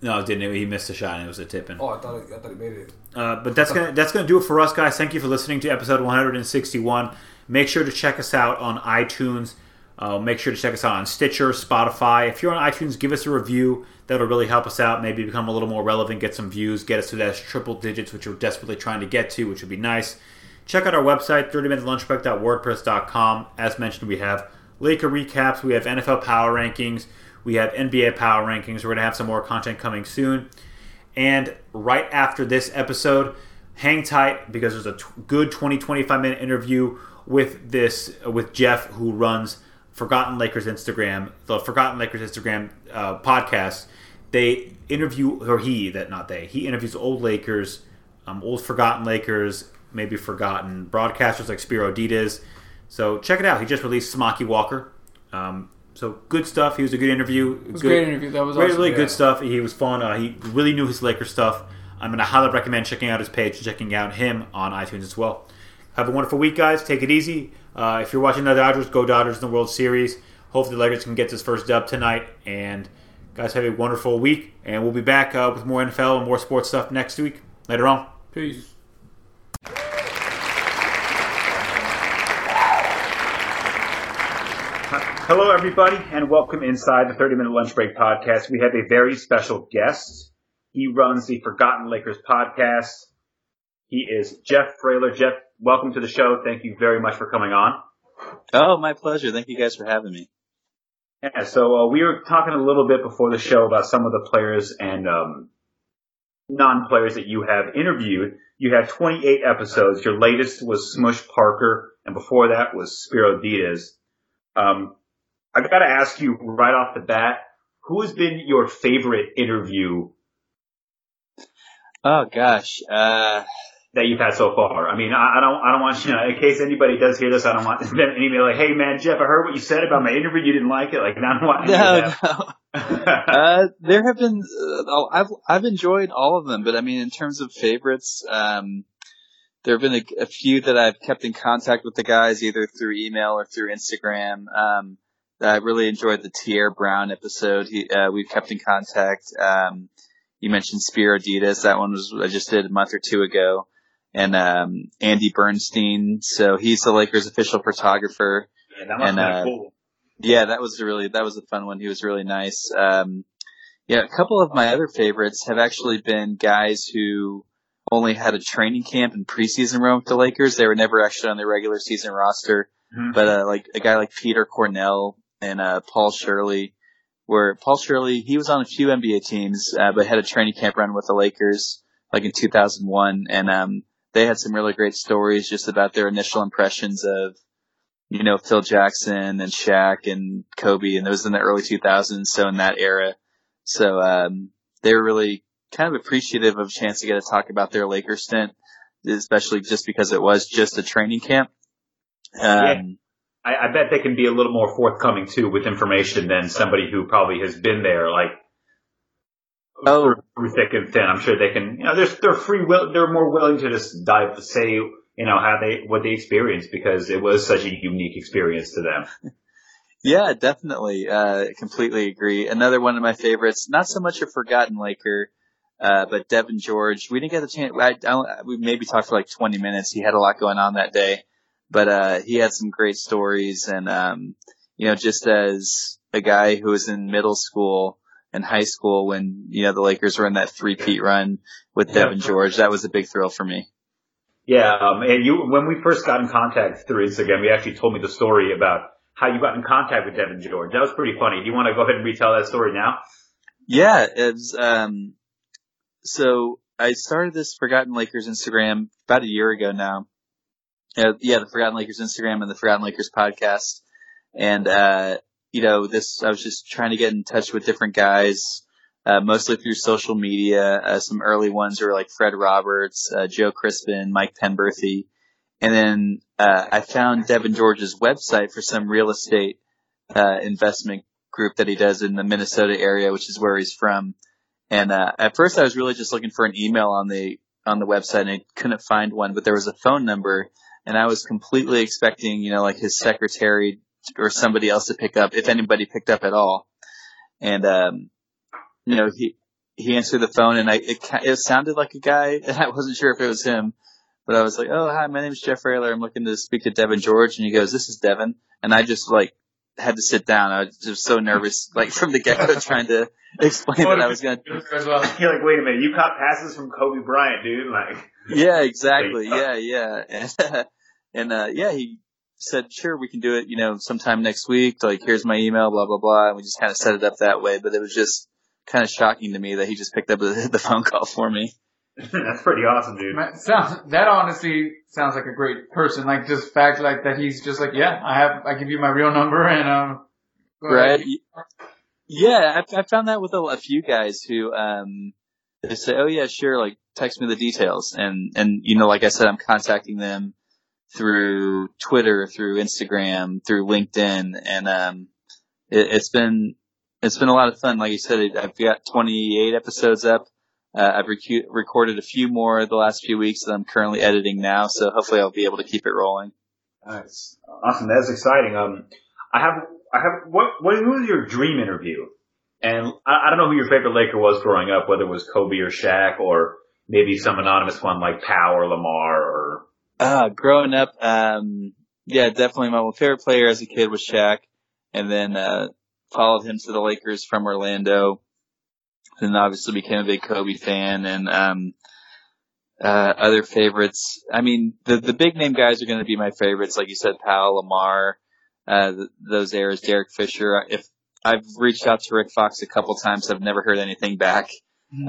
No, it didn't. He missed a shot and it was a tip in. Oh, I thought it, I thought he made it. Uh, but that's gonna that's gonna do it for us, guys. Thank you for listening to episode 161. Make sure to check us out on iTunes. Uh, make sure to check us out on Stitcher, Spotify. If you're on iTunes, give us a review. That'll really help us out. Maybe become a little more relevant, get some views, get us to those triple digits, which we're desperately trying to get to, which would be nice. Check out our website, 30minutelunchbreak.wordpress.com. As mentioned, we have Laker recaps, we have NFL power rankings, we have NBA power rankings. We're going to have some more content coming soon. And right after this episode, hang tight because there's a t- good 20 25 minute interview with this with Jeff who runs Forgotten Lakers Instagram, the Forgotten Lakers Instagram uh, podcast. They interview or he that not they. He interviews old Lakers, um, old forgotten Lakers, maybe forgotten broadcasters like Spero Dedes. So check it out. He just released Smokey Walker. Um, so good stuff. He was a good interview. It was a great interview. That was Really, awesome. really yeah. good stuff. He was fun. Uh, he really knew his Lakers stuff. I'm going to highly recommend checking out his page and checking out him on iTunes as well. Have a wonderful week, guys. Take it easy. Uh, if you're watching the Dodgers, go Dodgers in the World Series. Hopefully, the Lakers can get this first dub tonight. And guys, have a wonderful week. And we'll be back uh, with more NFL and more sports stuff next week. Later on. Peace. Hello, everybody, and welcome inside the 30 Minute Lunch Break podcast. We have a very special guest. He runs the Forgotten Lakers podcast. He is Jeff Frailer. Jeff, welcome to the show. Thank you very much for coming on. Oh, my pleasure. Thank you guys for having me. Yeah, so uh, we were talking a little bit before the show about some of the players and um, non-players that you have interviewed. You have 28 episodes. Your latest was Smush Parker, and before that was Spero Dedes. Um, I got to ask you right off the bat, who has been your favorite interview Oh gosh. Uh, that you've had so far? I mean, I, I don't, I don't want you know, in case anybody does hear this, I don't want them email like, "Hey man, Jeff, I heard what you said about my interview. You didn't like it." Like, I don't want no, no. Uh, there have been. Uh, oh, I've I've enjoyed all of them, but I mean, in terms of favorites, um, there have been a, a few that I've kept in contact with the guys either through email or through Instagram. Um, I really enjoyed the Tierre Brown episode. He, uh, we've kept in contact. Um, you mentioned Spero Dedes. That one was I just did a month or two ago, and um, Andy Bernstein. So he's the Lakers official photographer. Yeah, that must And, uh, cool. Yeah, that was a really that was a fun one. He was really nice. Um, yeah, a couple of my other favorites have actually been guys who only had a training camp and preseason run with the Lakers. They were never actually on their regular season roster. Mhm. But uh, like a guy like Peter Cornell and uh, Paul Shirley, where Paul Shirley he was on a few NBA teams, uh, but had a training camp run with the Lakers like in 2001, and um, they had some really great stories just about their initial impressions of you know, Phil Jackson and Shaq and Kobe, and it was in the early 2000s, so in that era. So, um, they were really kind of appreciative of a chance to get to talk about their Lakers stint, especially just because it was just a training camp. Um, I, I bet they can be a little more forthcoming too with information than somebody who probably has been there, like Oh. through thick and thin. I'm sure they can. You know, they're they're free will. They're more willing to just dive to say you know how they what they experienced because it was such a unique experience to them. Yeah, definitely. Uh, completely agree. Another one of my favorites, not so much a forgotten Laker, uh, but Devin George. We didn't get the chance, I, I we maybe talked for like 20 minutes. He had a lot going on that day, but, uh, he had some great stories and, um, you know, just as a guy who was in middle school and high school when, you know, the Lakers were in that three-peat run with. Devin George, that was a big thrill for me. Yeah, um, and you when we first got in contact through Instagram, you actually told me the story about how you got in contact with Devin George. That was pretty funny. Do you want to go ahead and retell that story now? Yeah, it's um so I started this Forgotten Lakers Instagram about a year ago now. Yeah, the Forgotten Lakers Instagram and the Forgotten Lakers podcast. And uh you know, this I was just trying to get in touch with different guys uh mostly through social media. Uh, some early ones were like Fred Roberts, uh, Joe Crispin, Mike Penberthy. And then uh I found Devin George's website for some real estate uh investment group that he does in the Minnesota area, which is where he's from. And at first, I was really just looking for an email on the on the website, and I couldn't find one. But there was a phone number, and I was completely expecting, you know, like his secretary or somebody else to pick up, if anybody picked up at all. And um, you know, he he answered the phone, and I it, it sounded like a guy, and I wasn't sure if it was him. But I was like, "Oh, hi, my name's Jeff Rayler. I'm looking to speak to Devin George." And he goes, "This is Devin." And I just like had to sit down. I was just so nervous, like from the get go, trying to explain what I was gonna. as well. You're like, wait a minute, you caught passes from Kobe Bryant, dude. Like, Yeah, exactly. Yeah, yeah, and, and uh, yeah, he said, "Sure, we can do it. You know, sometime next week. Like, here's my email. Blah blah blah." And we just kind of set it up that way. But it was just kind of shocking to me that he just picked up the, the phone call for me. that's pretty awesome, dude. Man, sounds, that honestly sounds like a great person. Like just fact like that he's just like, yeah, I have, I give you my real number and, um, go ahead. Right? Yeah, I, I found that with a, a few guys who um they say, "Oh yeah, sure, like text me the details," and and you know, like I said, I'm contacting them through Twitter, through Instagram, through LinkedIn, and um, it, it's been it's been a lot of fun. Like you said, I've got 28 episodes up. Uh, I've recu- recorded a few more the last few weeks that I'm currently editing now, so hopefully I'll be able to keep it rolling. Nice, awesome. That's exciting. Um, I have, I have. What, what was your dream interview? And I, I don't know who your favorite Laker was growing up, whether it was Kobe or Shaq, or maybe some anonymous one like Powell or Lamar, or Uh, growing up, um, yeah, definitely my favorite player as a kid was Shaq, and then uh, followed him to the Lakers from Orlando, and obviously became a big Kobe fan. And um, uh, other favorites, I mean, the the big name guys are going to be my favorites, like you said, Powell, Lamar, uh, th- those eras, Derek Fisher. If I've reached out to Rick Fox a couple times, I've never heard anything back.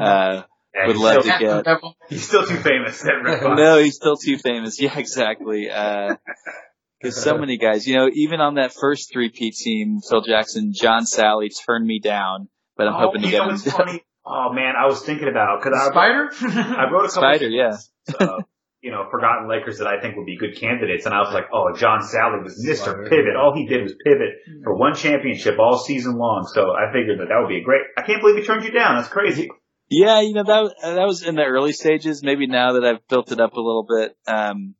Uh, Yeah, Would love still, to get- Level. He's still too famous. That Rick Fox. no, he's still too famous. Yeah, exactly. Uh, cause so many guys, you know, even on that first three-peat team, Phil Jackson, John Salley turned me down, but I'm Oh, hoping to get know him. funny? Oh man, I was thinking about because I, Spider? I wrote a couple Spider, yeah. uh, you know, forgotten Lakers that I think would be good candidates, and I was like, oh, John Salley was Mr. Pivot. All he did was pivot for one championship all season long. So I figured that that would be a great. I can't believe he turned you down. That's crazy. Yeah, you know, that, was- that was in the early stages. Maybe now that I've built it up a little bit, um,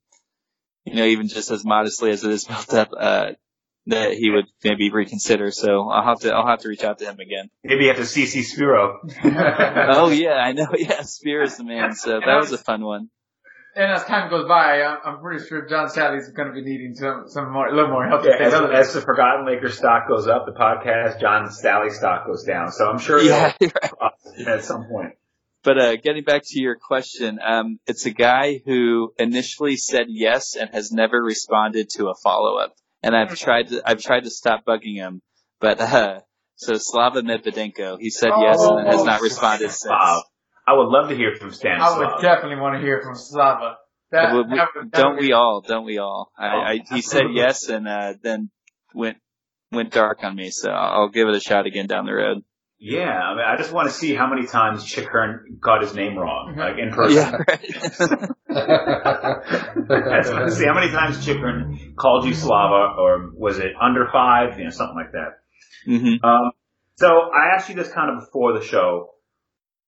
you know, even just as modestly as it is built up, uh, that he would maybe reconsider. So I'll have to I'll have to reach out to him again. Maybe you have to CC Spero. oh yeah, I know. Yeah, Spear is the man. So that was a fun one. And as time goes by, I'm, I'm pretty sure John Salley's going to be needing some, some more, a little more help. Yeah, as, as, the Forgotten Lakers stock goes up, the podcast John Salley stock goes down. So I'm sure yeah, right. At some point. But uh, getting back to your question, um, it's a guy who initially said yes and has never responded to a follow up. And I've tried to I've tried to stop bugging him, but uh, so Slava Medvedenko, he said yes and has not responded since. Wow. I would love to hear from Stan. I would definitely want to hear from Slava. That, we, that, that don't we all? Don't we all? I, I, he said yes and uh, then went went dark on me. So I'll give it a shot again down the road. Yeah, I mean, I just want to see how many times Chick Hearn got his name wrong, like in person. Yeah, right. I just want to see how many times Chick Hearn called you Slava, or was it under five, you know, something like that. Mm-hmm. Um, so I asked you this kind of before the show.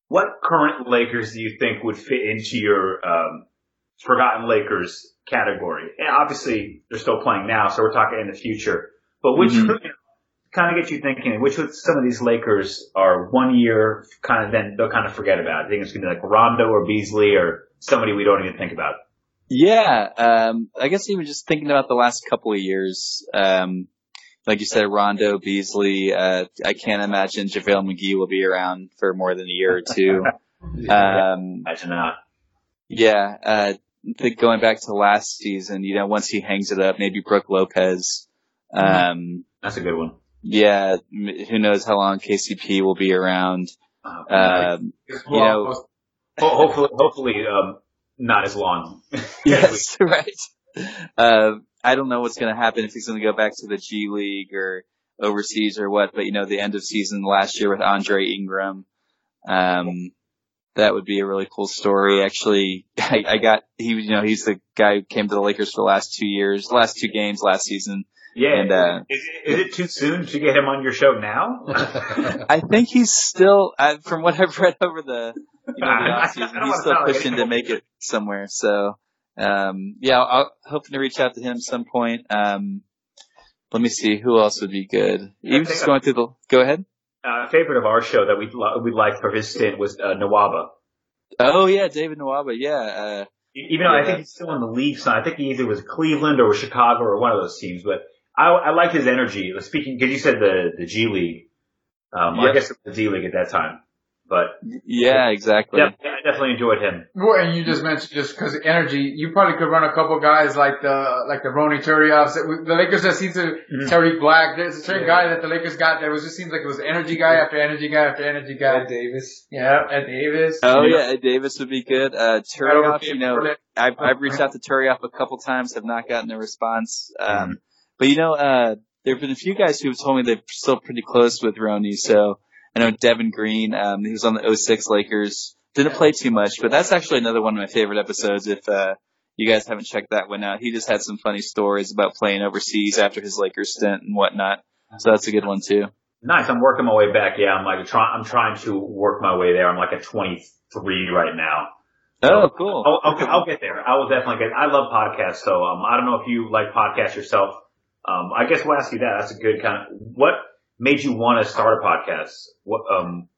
What current Lakers do you think would fit into your um, forgotten Lakers category? And obviously, they're still playing now, so we're talking in the future. But which mm-hmm kind of get you thinking, which with some of these Lakers are one year kind of then they'll kind of forget about. I think it's going to be like Rondo or Beasley or somebody we don't even think about. Yeah, um, I guess even just thinking about the last couple of years, um, like you said, Rondo, Beasley, uh, I can't imagine JaVale McGee will be around for more than a year or two. um, imagine not. Yeah, uh, think going back to last season, you know, once he hangs it up, maybe Brook Lopez. Um, That's a good one. Yeah, who knows how long KCP will be around. Oh, um, you know, hopefully, hopefully, um, not as long. yes, right. Uh, I don't know what's going to happen if he's going to go back to the G League or overseas or what, but you know, the end of season last year with Andre Ingram, um, that would be a really cool story. Actually, I, I got, he, was, you know, he's the guy who came to the Lakers for the last two years, last two games last season. Yeah. And, uh, is, is, it too soon to get him on your show now? I think he's still, uh, from what I've read over the, you know, the off season, he's still pushing to make it somewhere. So, um, yeah, I'll, hoping to reach out to him some point. Um, let me see who else would be good. Even just going through the, go ahead. Uh, favorite of our show that we we liked for his stint was uh, Nwaba. Oh yeah, David Nwaba. Yeah. Uh, even though yeah. I think he's still in the league, so I think he either was Cleveland or Chicago or one of those teams. But I, I like his energy. Speaking, because you said the the G League. Um, yep. I guess the D League at that time. But yeah, exactly. Yeah, I definitely enjoyed him. Well, and you just mentioned just because energy, you probably could run a couple guys like the like the Ronny Turiafs. The Lakers just seems to mm-hmm. Terry Black. There's a certain yeah. guy that the Lakers got that was just seems like it was energy guy after energy guy after energy guy. Ed Davis. Yeah, Ed Davis. Oh yeah, Ed Davis would be good. Uh, Turiaf, you know, I've I've reached out to Turiaf a couple times, have not gotten a response. Um, mm-hmm. But you know, uh, there have been a few guys who've told me they're still pretty close with Ronny. So I know Devin Green, um, he was on the 06 Lakers. Didn't play too much, but that's actually another one of my favorite episodes. If uh, you guys haven't checked that one out, he just had some funny stories about playing overseas after his Lakers stint and whatnot. So that's a good one too. Nice. I'm working my way back. Yeah, I'm like trying. I'm trying to work my way there. I'm like a 23 right now. Oh, cool. I'll, I'll, I'll, get there. I will definitely get. I love podcasts, so um, I don't know if you like podcasts yourself. Um, I guess we'll ask you that. That's a good kind of, what made you want to start a podcast? What, um,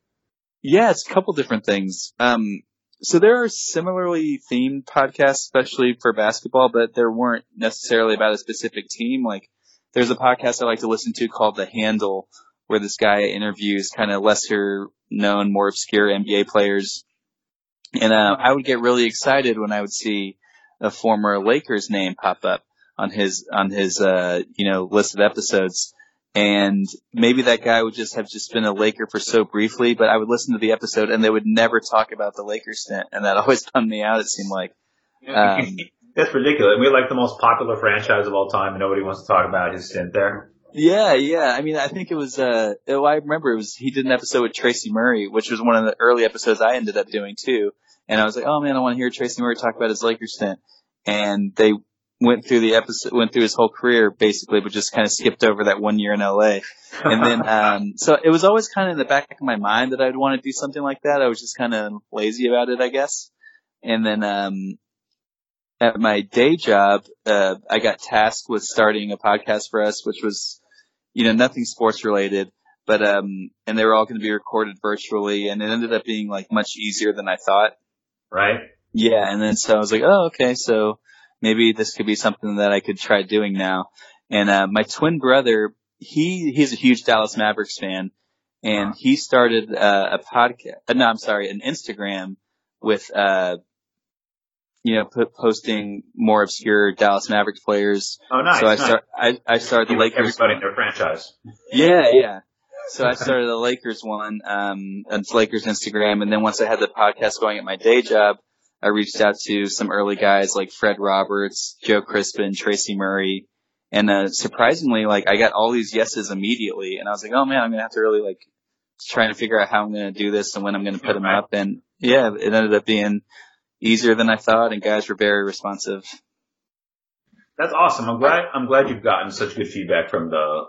yeah, it's a couple different things. Um, so there are similarly themed podcasts, especially for basketball, but there weren't necessarily about a specific team. Like there's a podcast I like to listen to called The Handle, where this guy interviews kind of lesser known, more obscure NBA players. And, uh, I would get really excited when I would see a former Lakers name pop up on his on his uh you know list of episodes and maybe that guy would just have just been a Laker for so briefly, but I would listen to the episode and they would never talk about the Lakers stint, and that always bummed me out. It seemed like um, that's ridiculous. We're like the most popular franchise of all time, and nobody wants to talk about his stint there. Yeah, yeah. I mean, I think it was. Uh, oh, I remember it was. He did an episode with Tracy Murray, which was one of the early episodes I ended up doing too. And I was like, oh man, I want to hear Tracy Murray talk about his Lakers stint. And they went through the episode, went through his whole career basically, but just kind of skipped over that one year in LA. And then, um, so it was always kind of in the back of my mind that I'd want to do something like that. I was just kind of lazy about it, I guess. And then, um, at my day job, uh, I got tasked with starting a podcast for us, which was, you know, nothing sports related, but, um, and they were all going to be recorded virtually and it ended up being like much easier than I thought. Right? Yeah. And then so I was like, oh, okay. So maybe this could be something that I could try doing now. And, uh, my twin brother, he, he's a huge Dallas Mavericks fan and he started, uh, a podcast, uh, no, I'm sorry, an Instagram with, uh, you know, put, posting more obscure Dallas Mavericks players. Oh, nice. so I nice. start, I, I started the Lakers. Everybody in their franchise. Yeah, yeah. So I started the Lakers one, um, it's Lakers Instagram, and then once I had the podcast going at my day job, I reached out to some early guys like Fred Roberts, Joe Crispin, Tracy Murray, and uh, surprisingly, like I got all these yeses immediately, and I was like, oh man, I'm gonna have to really like trying to figure out how I'm gonna do this and when I'm gonna put them up, and yeah, it ended up being easier than I thought, and guys were very responsive. That's awesome. I'm glad. I'm glad you've gotten such good feedback from the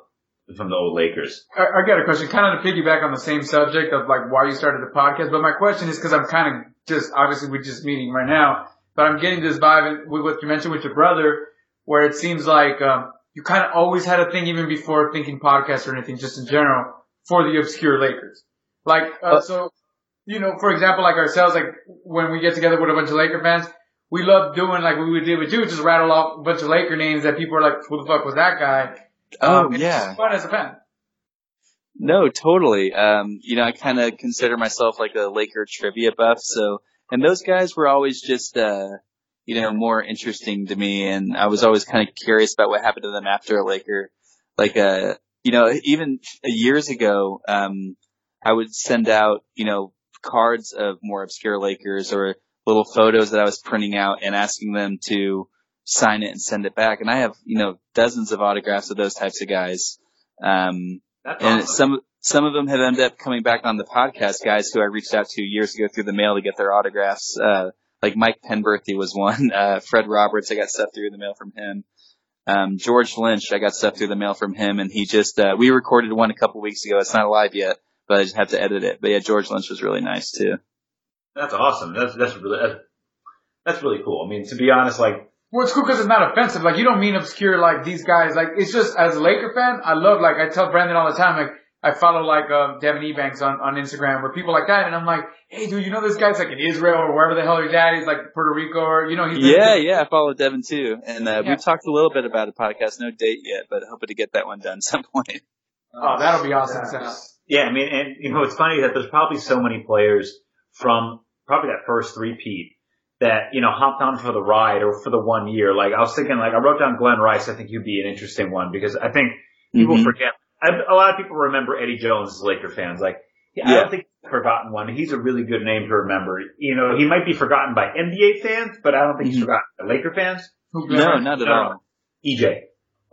from the old Lakers. I, I got a question, kind of to piggyback on the same subject of like why you started the podcast. But my question is because I'm kind of just obviously we're just meeting right now, but I'm getting this vibe with what you mentioned with your brother, where it seems like um, you kind of always had a thing even before thinking podcast or anything, just in general for the obscure Lakers. Like uh, Uh, so, you know, for example, like ourselves, like when we get together with a bunch of Laker fans. We love doing like what we did with you, just rattle off a bunch of Laker names that people are like, "Who the fuck was that guy?" Oh Um, it's yeah. fun as a fan. No, totally. Um, you know, I kind of consider myself like a Laker trivia buff. So, and those guys were always just, uh, you know, more interesting to me. And I was always kind of curious about what happened to them after a Laker. Like, uh, you know, even years ago, um, I would send out, you know, cards of more obscure Lakers or little photos that I was printing out and asking them to sign it and send it back. And I have, you know, dozens of autographs of those types of guys. Um, That's and awesome. some some of them have ended up coming back on the podcast. Guys who I reached out to years ago through the mail to get their autographs. Uh, like Mike Penberthy was one. Uh, Fred Roberts, I got stuff through the mail from him. Um, George Lynch, I got stuff through the mail from him, and he just uh, we recorded one a couple weeks ago. It's not live yet, but I just have to edit it. But yeah, George Lynch was really nice too. That's awesome. That's that's really that's, that's really cool. I mean, to be honest, like Well, it's cool because it's not offensive. Like, you don't mean obscure like these guys. Like, it's just as a Laker fan, I love, like, I tell Brandon all the time, like, I follow, like, um, Devin Ebanks on, on Instagram or people like that. And I'm like, hey, dude, you know this guy's like in Israel or wherever the hell he's dad is, like Puerto Rico or, you know, he's Yeah, yeah, I follow Devin too, and uh, Yeah. we've talked a little bit about a podcast. No date yet, but hoping to get that one done some point. Oh, that'll be awesome. to send yeah, I mean, and you know, it's funny that there's probably so many players from probably that first three peat that you know hopped on for the ride or for the one year. Like I was thinking, like I wrote down Glen Rice. I think he'd be an interesting one because I think people Mhm. forget. I, a lot of people remember Eddie Jones as Laker fans. Like, I Yeah. don't think he's a forgotten one. He's a really good name to remember. You know, he might be forgotten by NBA fans, but I don't think he's Mhm. forgotten by Laker fans. No, not at No. all. EJ,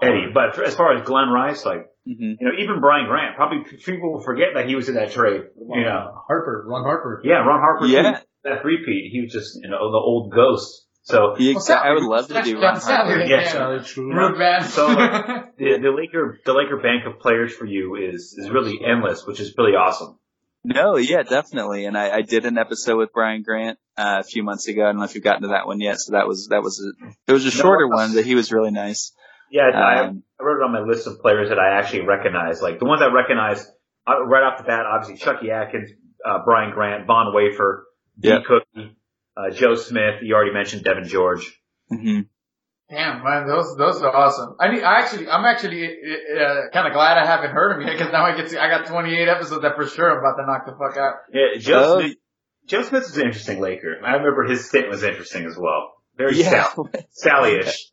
Eddie. But for, as far as Glenn Rice, like hmm you know, even Brian Grant, probably people will forget that he was in that trade. You know, Harper, Ron Harper. yeah, Ron Harper. Yeah. that repeat, he was just you know the old ghost. So He Well, exa- I would love to do Yeah, Ron Sally, Harper. Yeah. Sally True. Root band. So, the, the Laker the Laker bank of players for you is is really endless, which is really awesome. No, yeah, definitely. And I, I did an episode with Brian Grant uh, a few months ago. I don't know if you've gotten to that one yet. So that was that was a, it was a shorter one, but he was really nice. Yeah, I, Um, I wrote it on my list of players that I actually recognize. Like the ones I recognize uh, right off the bat, obviously Chucky Atkins, uh, Brian Grant, Von Wafer, D. Yep. Cookie, uh, Joe Smith. You already mentioned Devin George. hmm Damn, man, those those are awesome. I need, I actually, I'm actually uh, kind of glad I haven't heard them yet because now I get to, I got 28 episodes that for sure I'm about to knock the fuck out. Yeah, Joe Oh, Smith. Joe Smith is an interesting Laker. I remember his stint was interesting as well. Very Yeah, Sal- Sally-ish.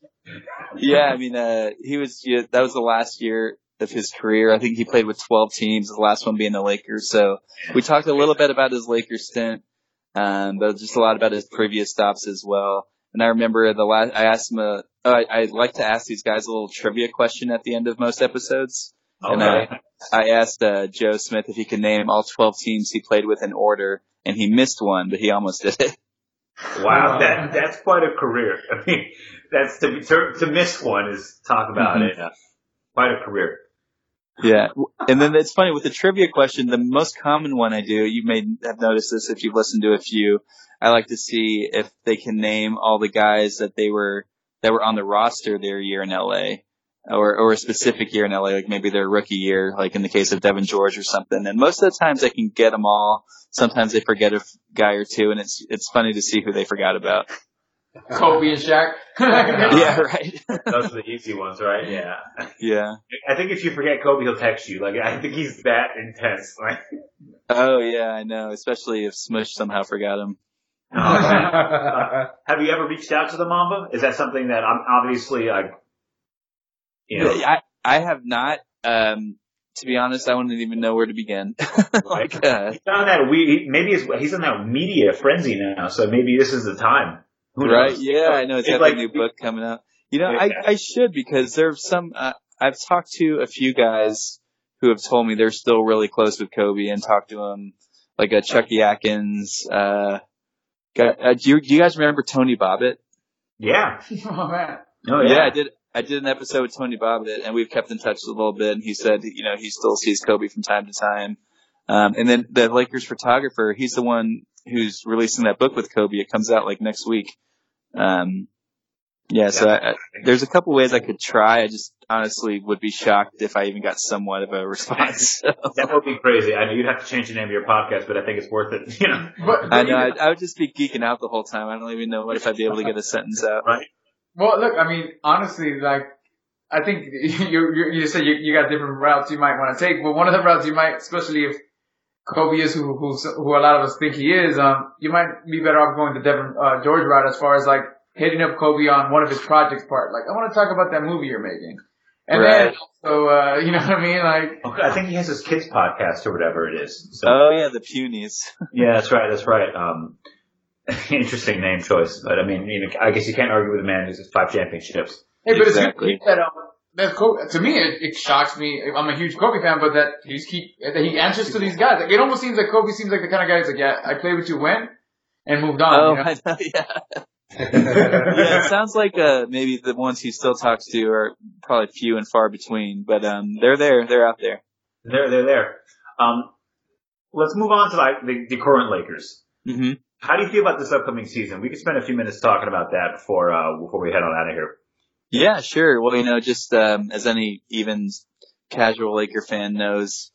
Yeah. I mean, uh, he was yeah, that was the last year of his career. I think he played with 12 teams. The last one being the Lakers. So we talked a little bit about his Lakers stint, um, but just a lot about his previous stops as well. And I remember the last I asked him a. Oh, I, I like to ask these guys a little trivia question at the end of most episodes. And, Okay. I asked uh, Joe Smith if he could name all 12 teams he played with in order, and he missed one, but he almost did it. Wow, that that's quite a career. I mean, that's to to, to miss one is talk about Mhm. it. Quite a career. Yeah. And then it's funny with the trivia question, the most common one I do, you may have noticed this if you've listened to a few, I like to see if they can name all the guys that they were that were on the roster their year in LA. Or, or a specific year in LA, like maybe their rookie year, like in the case of Devin George or something. And most of the times they can get them all. Sometimes they forget a guy or two, and it's it's funny to see who they forgot about. Kobe and Shaq. yeah, right. Those are the easy ones, right? Yeah. yeah. I think if you forget Kobe, he'll text you. Like I think he's that intense. Like, Oh yeah, I know. Especially if Smush somehow forgot him. have you ever reached out to the Mamba? Is that something that I'm obviously like, you know, I I have not. Um, to be honest, I wouldn't even know where to begin. like, uh, he's on that we maybe he's, he's on that media frenzy now, so maybe this is the time. Who right? knows? Yeah, I know. It's It's got like- the new book coming out. You know, Yeah. I I should because there's some. Uh, I've talked to a few guys who have told me they're still really close with Kobe and talked to him, like a Chucky Atkins. Uh, guy, uh, do you do you guys remember Tony Bobbitt? Yeah. oh man. Oh yeah. yeah. I did. I did an episode with Tony Bobbitt, and we've kept in touch a little bit. And he said, you know, he still sees Kobe from time to time. Um, and then the Lakers photographer, he's the one who's releasing that book with Kobe. It comes out like next week. Um, yeah, so I, I, there's a couple ways I could try. I just honestly would be shocked if I even got somewhat of a response. That would be crazy. I know you'd have to change the name of your podcast, but I think it's worth it. You know, But, I know I, I would just be geeking out the whole time. I don't even know what if I'd be able to get a sentence out. Right. Well, look, I mean, honestly, like, I think you you, you said you, you got different routes you might want to take, but one of the routes you might, especially if Kobe is who who's, who a lot of us think he is, um, you might be better off going the Devin uh, George route as far as like hitting up Kobe on one of his projects part. Like, I want to talk about that movie you're making, and Right. then so uh, you know what I mean, like. Okay, I think he has his kids podcast or whatever it is. So Oh yeah, the punies. yeah, that's right. That's right. Um, interesting name choice, but I mean, you know, I guess you can't argue with a man who's has five championships. Hey, but Exactly. it's good that, um, that Kobe, to me, it, it shocks me. I'm a huge Kobe fan, but that he's keep that he answers to these guys. Like, it almost seems like Kobe seems like the kind of guy who's like, yeah, I played with you when, and moved on. Oh, you know? I know, yeah. yeah, it sounds like uh maybe the ones he still talks to are probably few and far between, but um they're there, they're out there. They're they're there. Um, let's move on to like the, the current Lakers. hmm How do you feel about this upcoming season? We could spend a few minutes talking about that before uh, before we head on out of here. Yeah, sure. Well, you know, just um as any even casual Laker fan knows,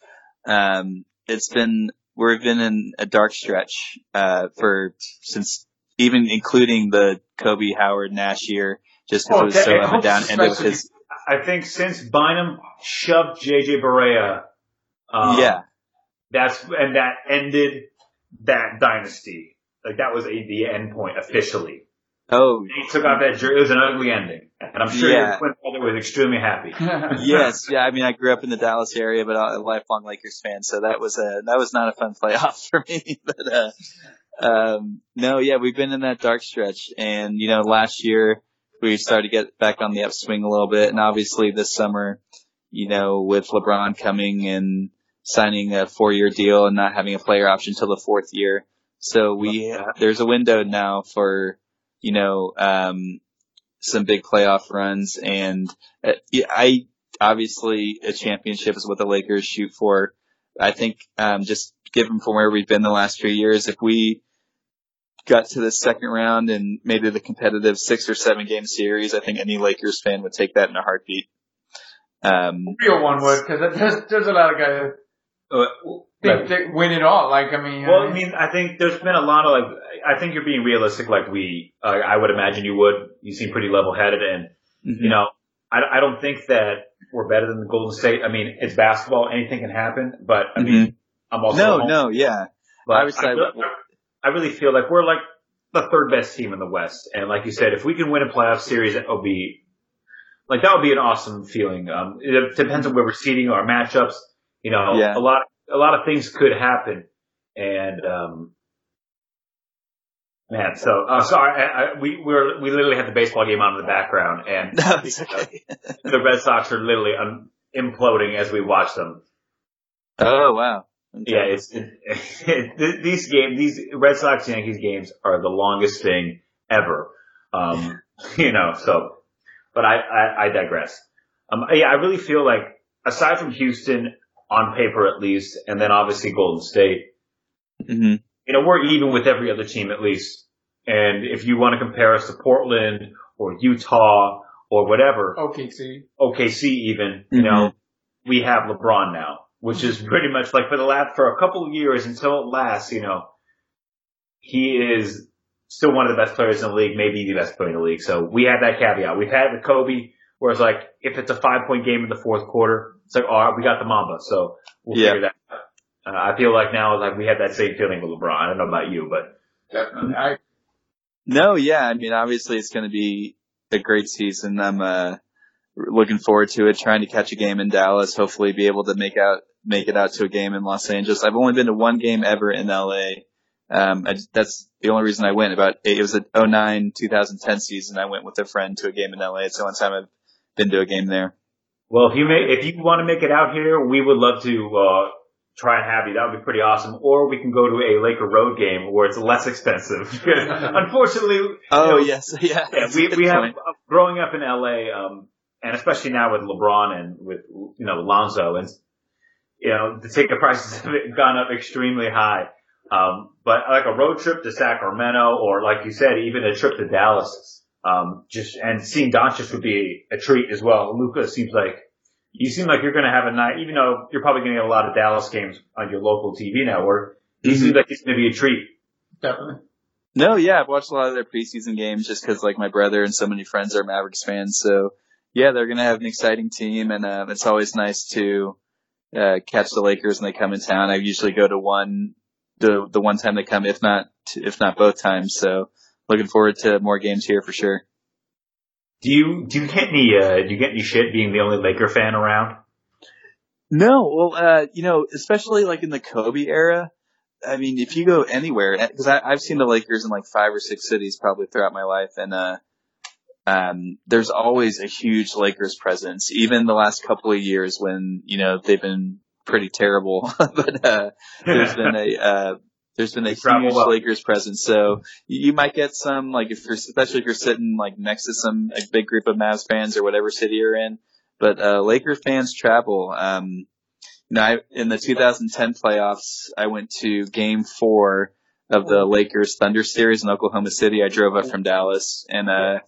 um it's been we've been in a dark stretch uh for since even including the Kobe Howard Nash year, just because Oh, it was so up and down, and it was his I think since Bynum shoved JJ Barea, um, yeah. that's and that ended that dynasty. Like that was a, the end point officially. Oh, He took off that jersey. It was an ugly ending, and I'm sure Yeah. your twin brother was extremely happy. yes, yeah. I mean, I grew up in the Dallas area, but I'm a lifelong Lakers fan, so that was a that was not a fun playoff for me. but uh, um, no, yeah, we've been in that dark stretch, and you know, last year we started to get back on the upswing a little bit, and obviously this summer, you know, with LeBron coming and signing a four-year deal and not having a player option till the fourth year, so we there's a window now for you know um, some big playoff runs, and uh, I obviously a championship is what the Lakers shoot for. I think um, just given from where we've been the last few years, if we got to the second round and made it a competitive six or seven game series, I think any Lakers fan would take that in a heartbeat. Um, Real one would, because there's, there's a lot of guys think they win it all. Like, I mean, Well, I mean, I think there's been a lot of like. I think you're being realistic, like we. Uh, I would imagine you would. You seem pretty level-headed, and you know, I, I don't think that we're better than the Golden State. I mean, it's basketball; anything can happen. But I mean, I'm also no, home- no, yeah, But I would say- I, really, I really feel like we're like the third best team in the West, and like you said, if we can win a playoff series, it will be like that would be an awesome feeling. Um, it depends on where we're seating our matchups. You know, Yeah. a lot a lot of things could happen, and um, man, so uh, sorry, I, I, we we're, we literally had the baseball game on in the background, and okay. the Red Sox are literally un- imploding as we watch them. oh wow, Okay. Yeah, it's it, it, these games, these Red Sox Yankees games are the longest thing ever. Um, you know, so, but I, I, I digress. Um, yeah, I really feel like aside from Houston on paper at least, and then obviously Golden State, hmm you know, we're even with every other team at least. And if you want to compare us to Portland or Utah or whatever, OKC. OKC even, you know, we have LeBron now, which is pretty much like for the last, for a couple of years until it lasts, you know, he is still one of the best players in the league, maybe the best player in the league. So we have that caveat. We've had it with Kobe, where it's like, if it's a five point game in the fourth quarter, it's like, oh, we got the Mamba. So we'll Yeah. figure that out. Uh, I feel like now, like we have that same feeling with LeBron. I don't know about you, but Definitely. I, No, yeah. I mean, obviously it's going to be a great season. I'm uh, looking forward to it. Trying to catch a game in Dallas. Hopefully, be able to make out make it out to a game in Los Angeles. I've only been to one game ever in LA. Um, I, that's the only reason I went. About it was a 09 2010 season. I went with a friend to a game in LA. It's the only time I've been to a game there. Well, if you may, if you want to make it out here, we would love to uh, try and have you. That would be pretty awesome. Or we can go to a Laker road game where it's less expensive. Unfortunately, Oh you know, yes, yeah. yeah, we we have point. uh, growing up in LA, um, and especially now with LeBron and with you know Lonzo, and you know the ticket prices have gone up extremely high. Um, but like a road trip to Sacramento, or like you said, even a trip to Dallas, um, just and seeing Doncic would be a treat as well. Luka seems like you seem like you're going to have a night, even though you're probably going to get a lot of Dallas games on your local TV network. He Mm-hmm. seems like he's going to be a treat. definitely. No, yeah, I've watched a lot of their preseason games just because like my brother and so many friends are Mavericks fans. So yeah, they're gonna have an exciting team, and uh, it's always nice to uh, catch the Lakers when they come in town. I usually go to one the the one time they come, if not if not both times. So looking forward to more games here for sure. Do you do you get any uh, do you get any shit being the only Laker fan around? No, well, uh, you know, especially like in the Kobe era. I mean, if you go anywhere, because I've seen the Lakers in like five or six cities probably throughout my life, and uh, um, there's always a huge Lakers presence. Even the last couple of years when you know they've been pretty terrible, but uh, there's been a uh, there's been a huge well. Lakers presence. So you you might get some like if you're especially if you're sitting like next to some a big group of Mavs fans or whatever city you're in. But uh, Lakers fans travel. Um, you know, I, in the 2010 playoffs, I went to Game Four of the Lakers Thunder series in Oklahoma City. I drove up from Dallas, and uh,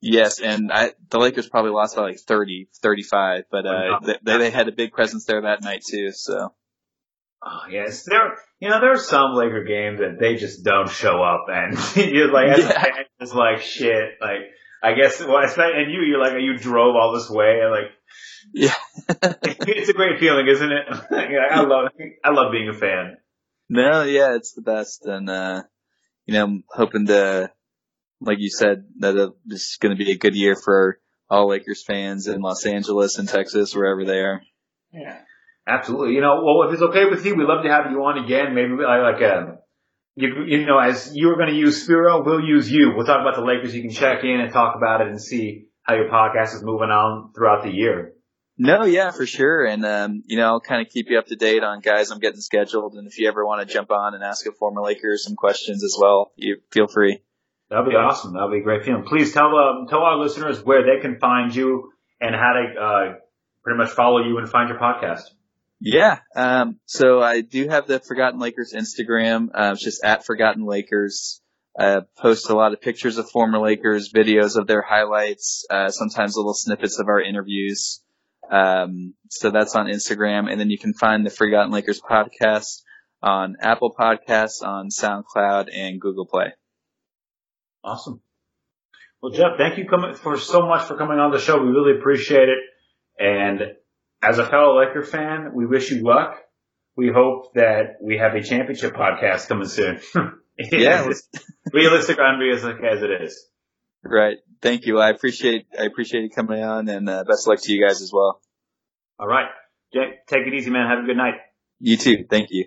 yes, and I the Lakers probably lost by like 30, 35, but uh, they, they had a big presence there that night too. So Oh, yes, there. You know, there are some Laker games that they just don't show up, and you're like, as a Yeah. fan, it's like shit. Like, I guess, well, especially, and you, you're like, you drove all this way, and like, yeah. it's a great feeling, isn't it? Like, I love, I love being a fan. No, yeah, it's the best, and uh, you know, I'm hoping to, like you said, that this is going to be a good year for all Lakers fans in Los Angeles and Texas, wherever they are. Yeah. Absolutely. You know, well, if it's okay with you, we'd love to have you on again. Maybe like, like um, you, you know, as you were going to use Spero, we'll use you. We'll talk about the Lakers. You can check in and talk about it and see how your podcast is moving on throughout the year. No, yeah, for sure, and um, you know, I'll kind of keep you up to date on guys I'm getting scheduled, and if you ever want to jump on and ask a former Laker some questions as well, you feel free. That'd be awesome. That'd be a great feeling. Please tell um, tell our listeners where they can find you and how to uh, pretty much follow you and find your podcast. Yeah. Um, so I do have the Forgotten Lakers Instagram. Uh, it's just at Forgotten Lakers. Uh, post a lot of pictures of former Lakers, videos of their highlights, uh, sometimes little snippets of our interviews. Um, so that's on Instagram. And then you can find the Forgotten Lakers podcast on Apple Podcasts, on SoundCloud, and Google Play. Awesome. Well, Jeff, thank you for so much for coming on the show. We really appreciate it. And as a fellow Laker fan, we wish you luck. We hope that we have a championship podcast coming soon. Yeah. Realistic, unrealistic as it is. Right. Thank you. I appreciate, I appreciate you coming on and uh, best of luck to you guys as well. All right. Jake, take it easy, man. Have a good night. You too. Thank you.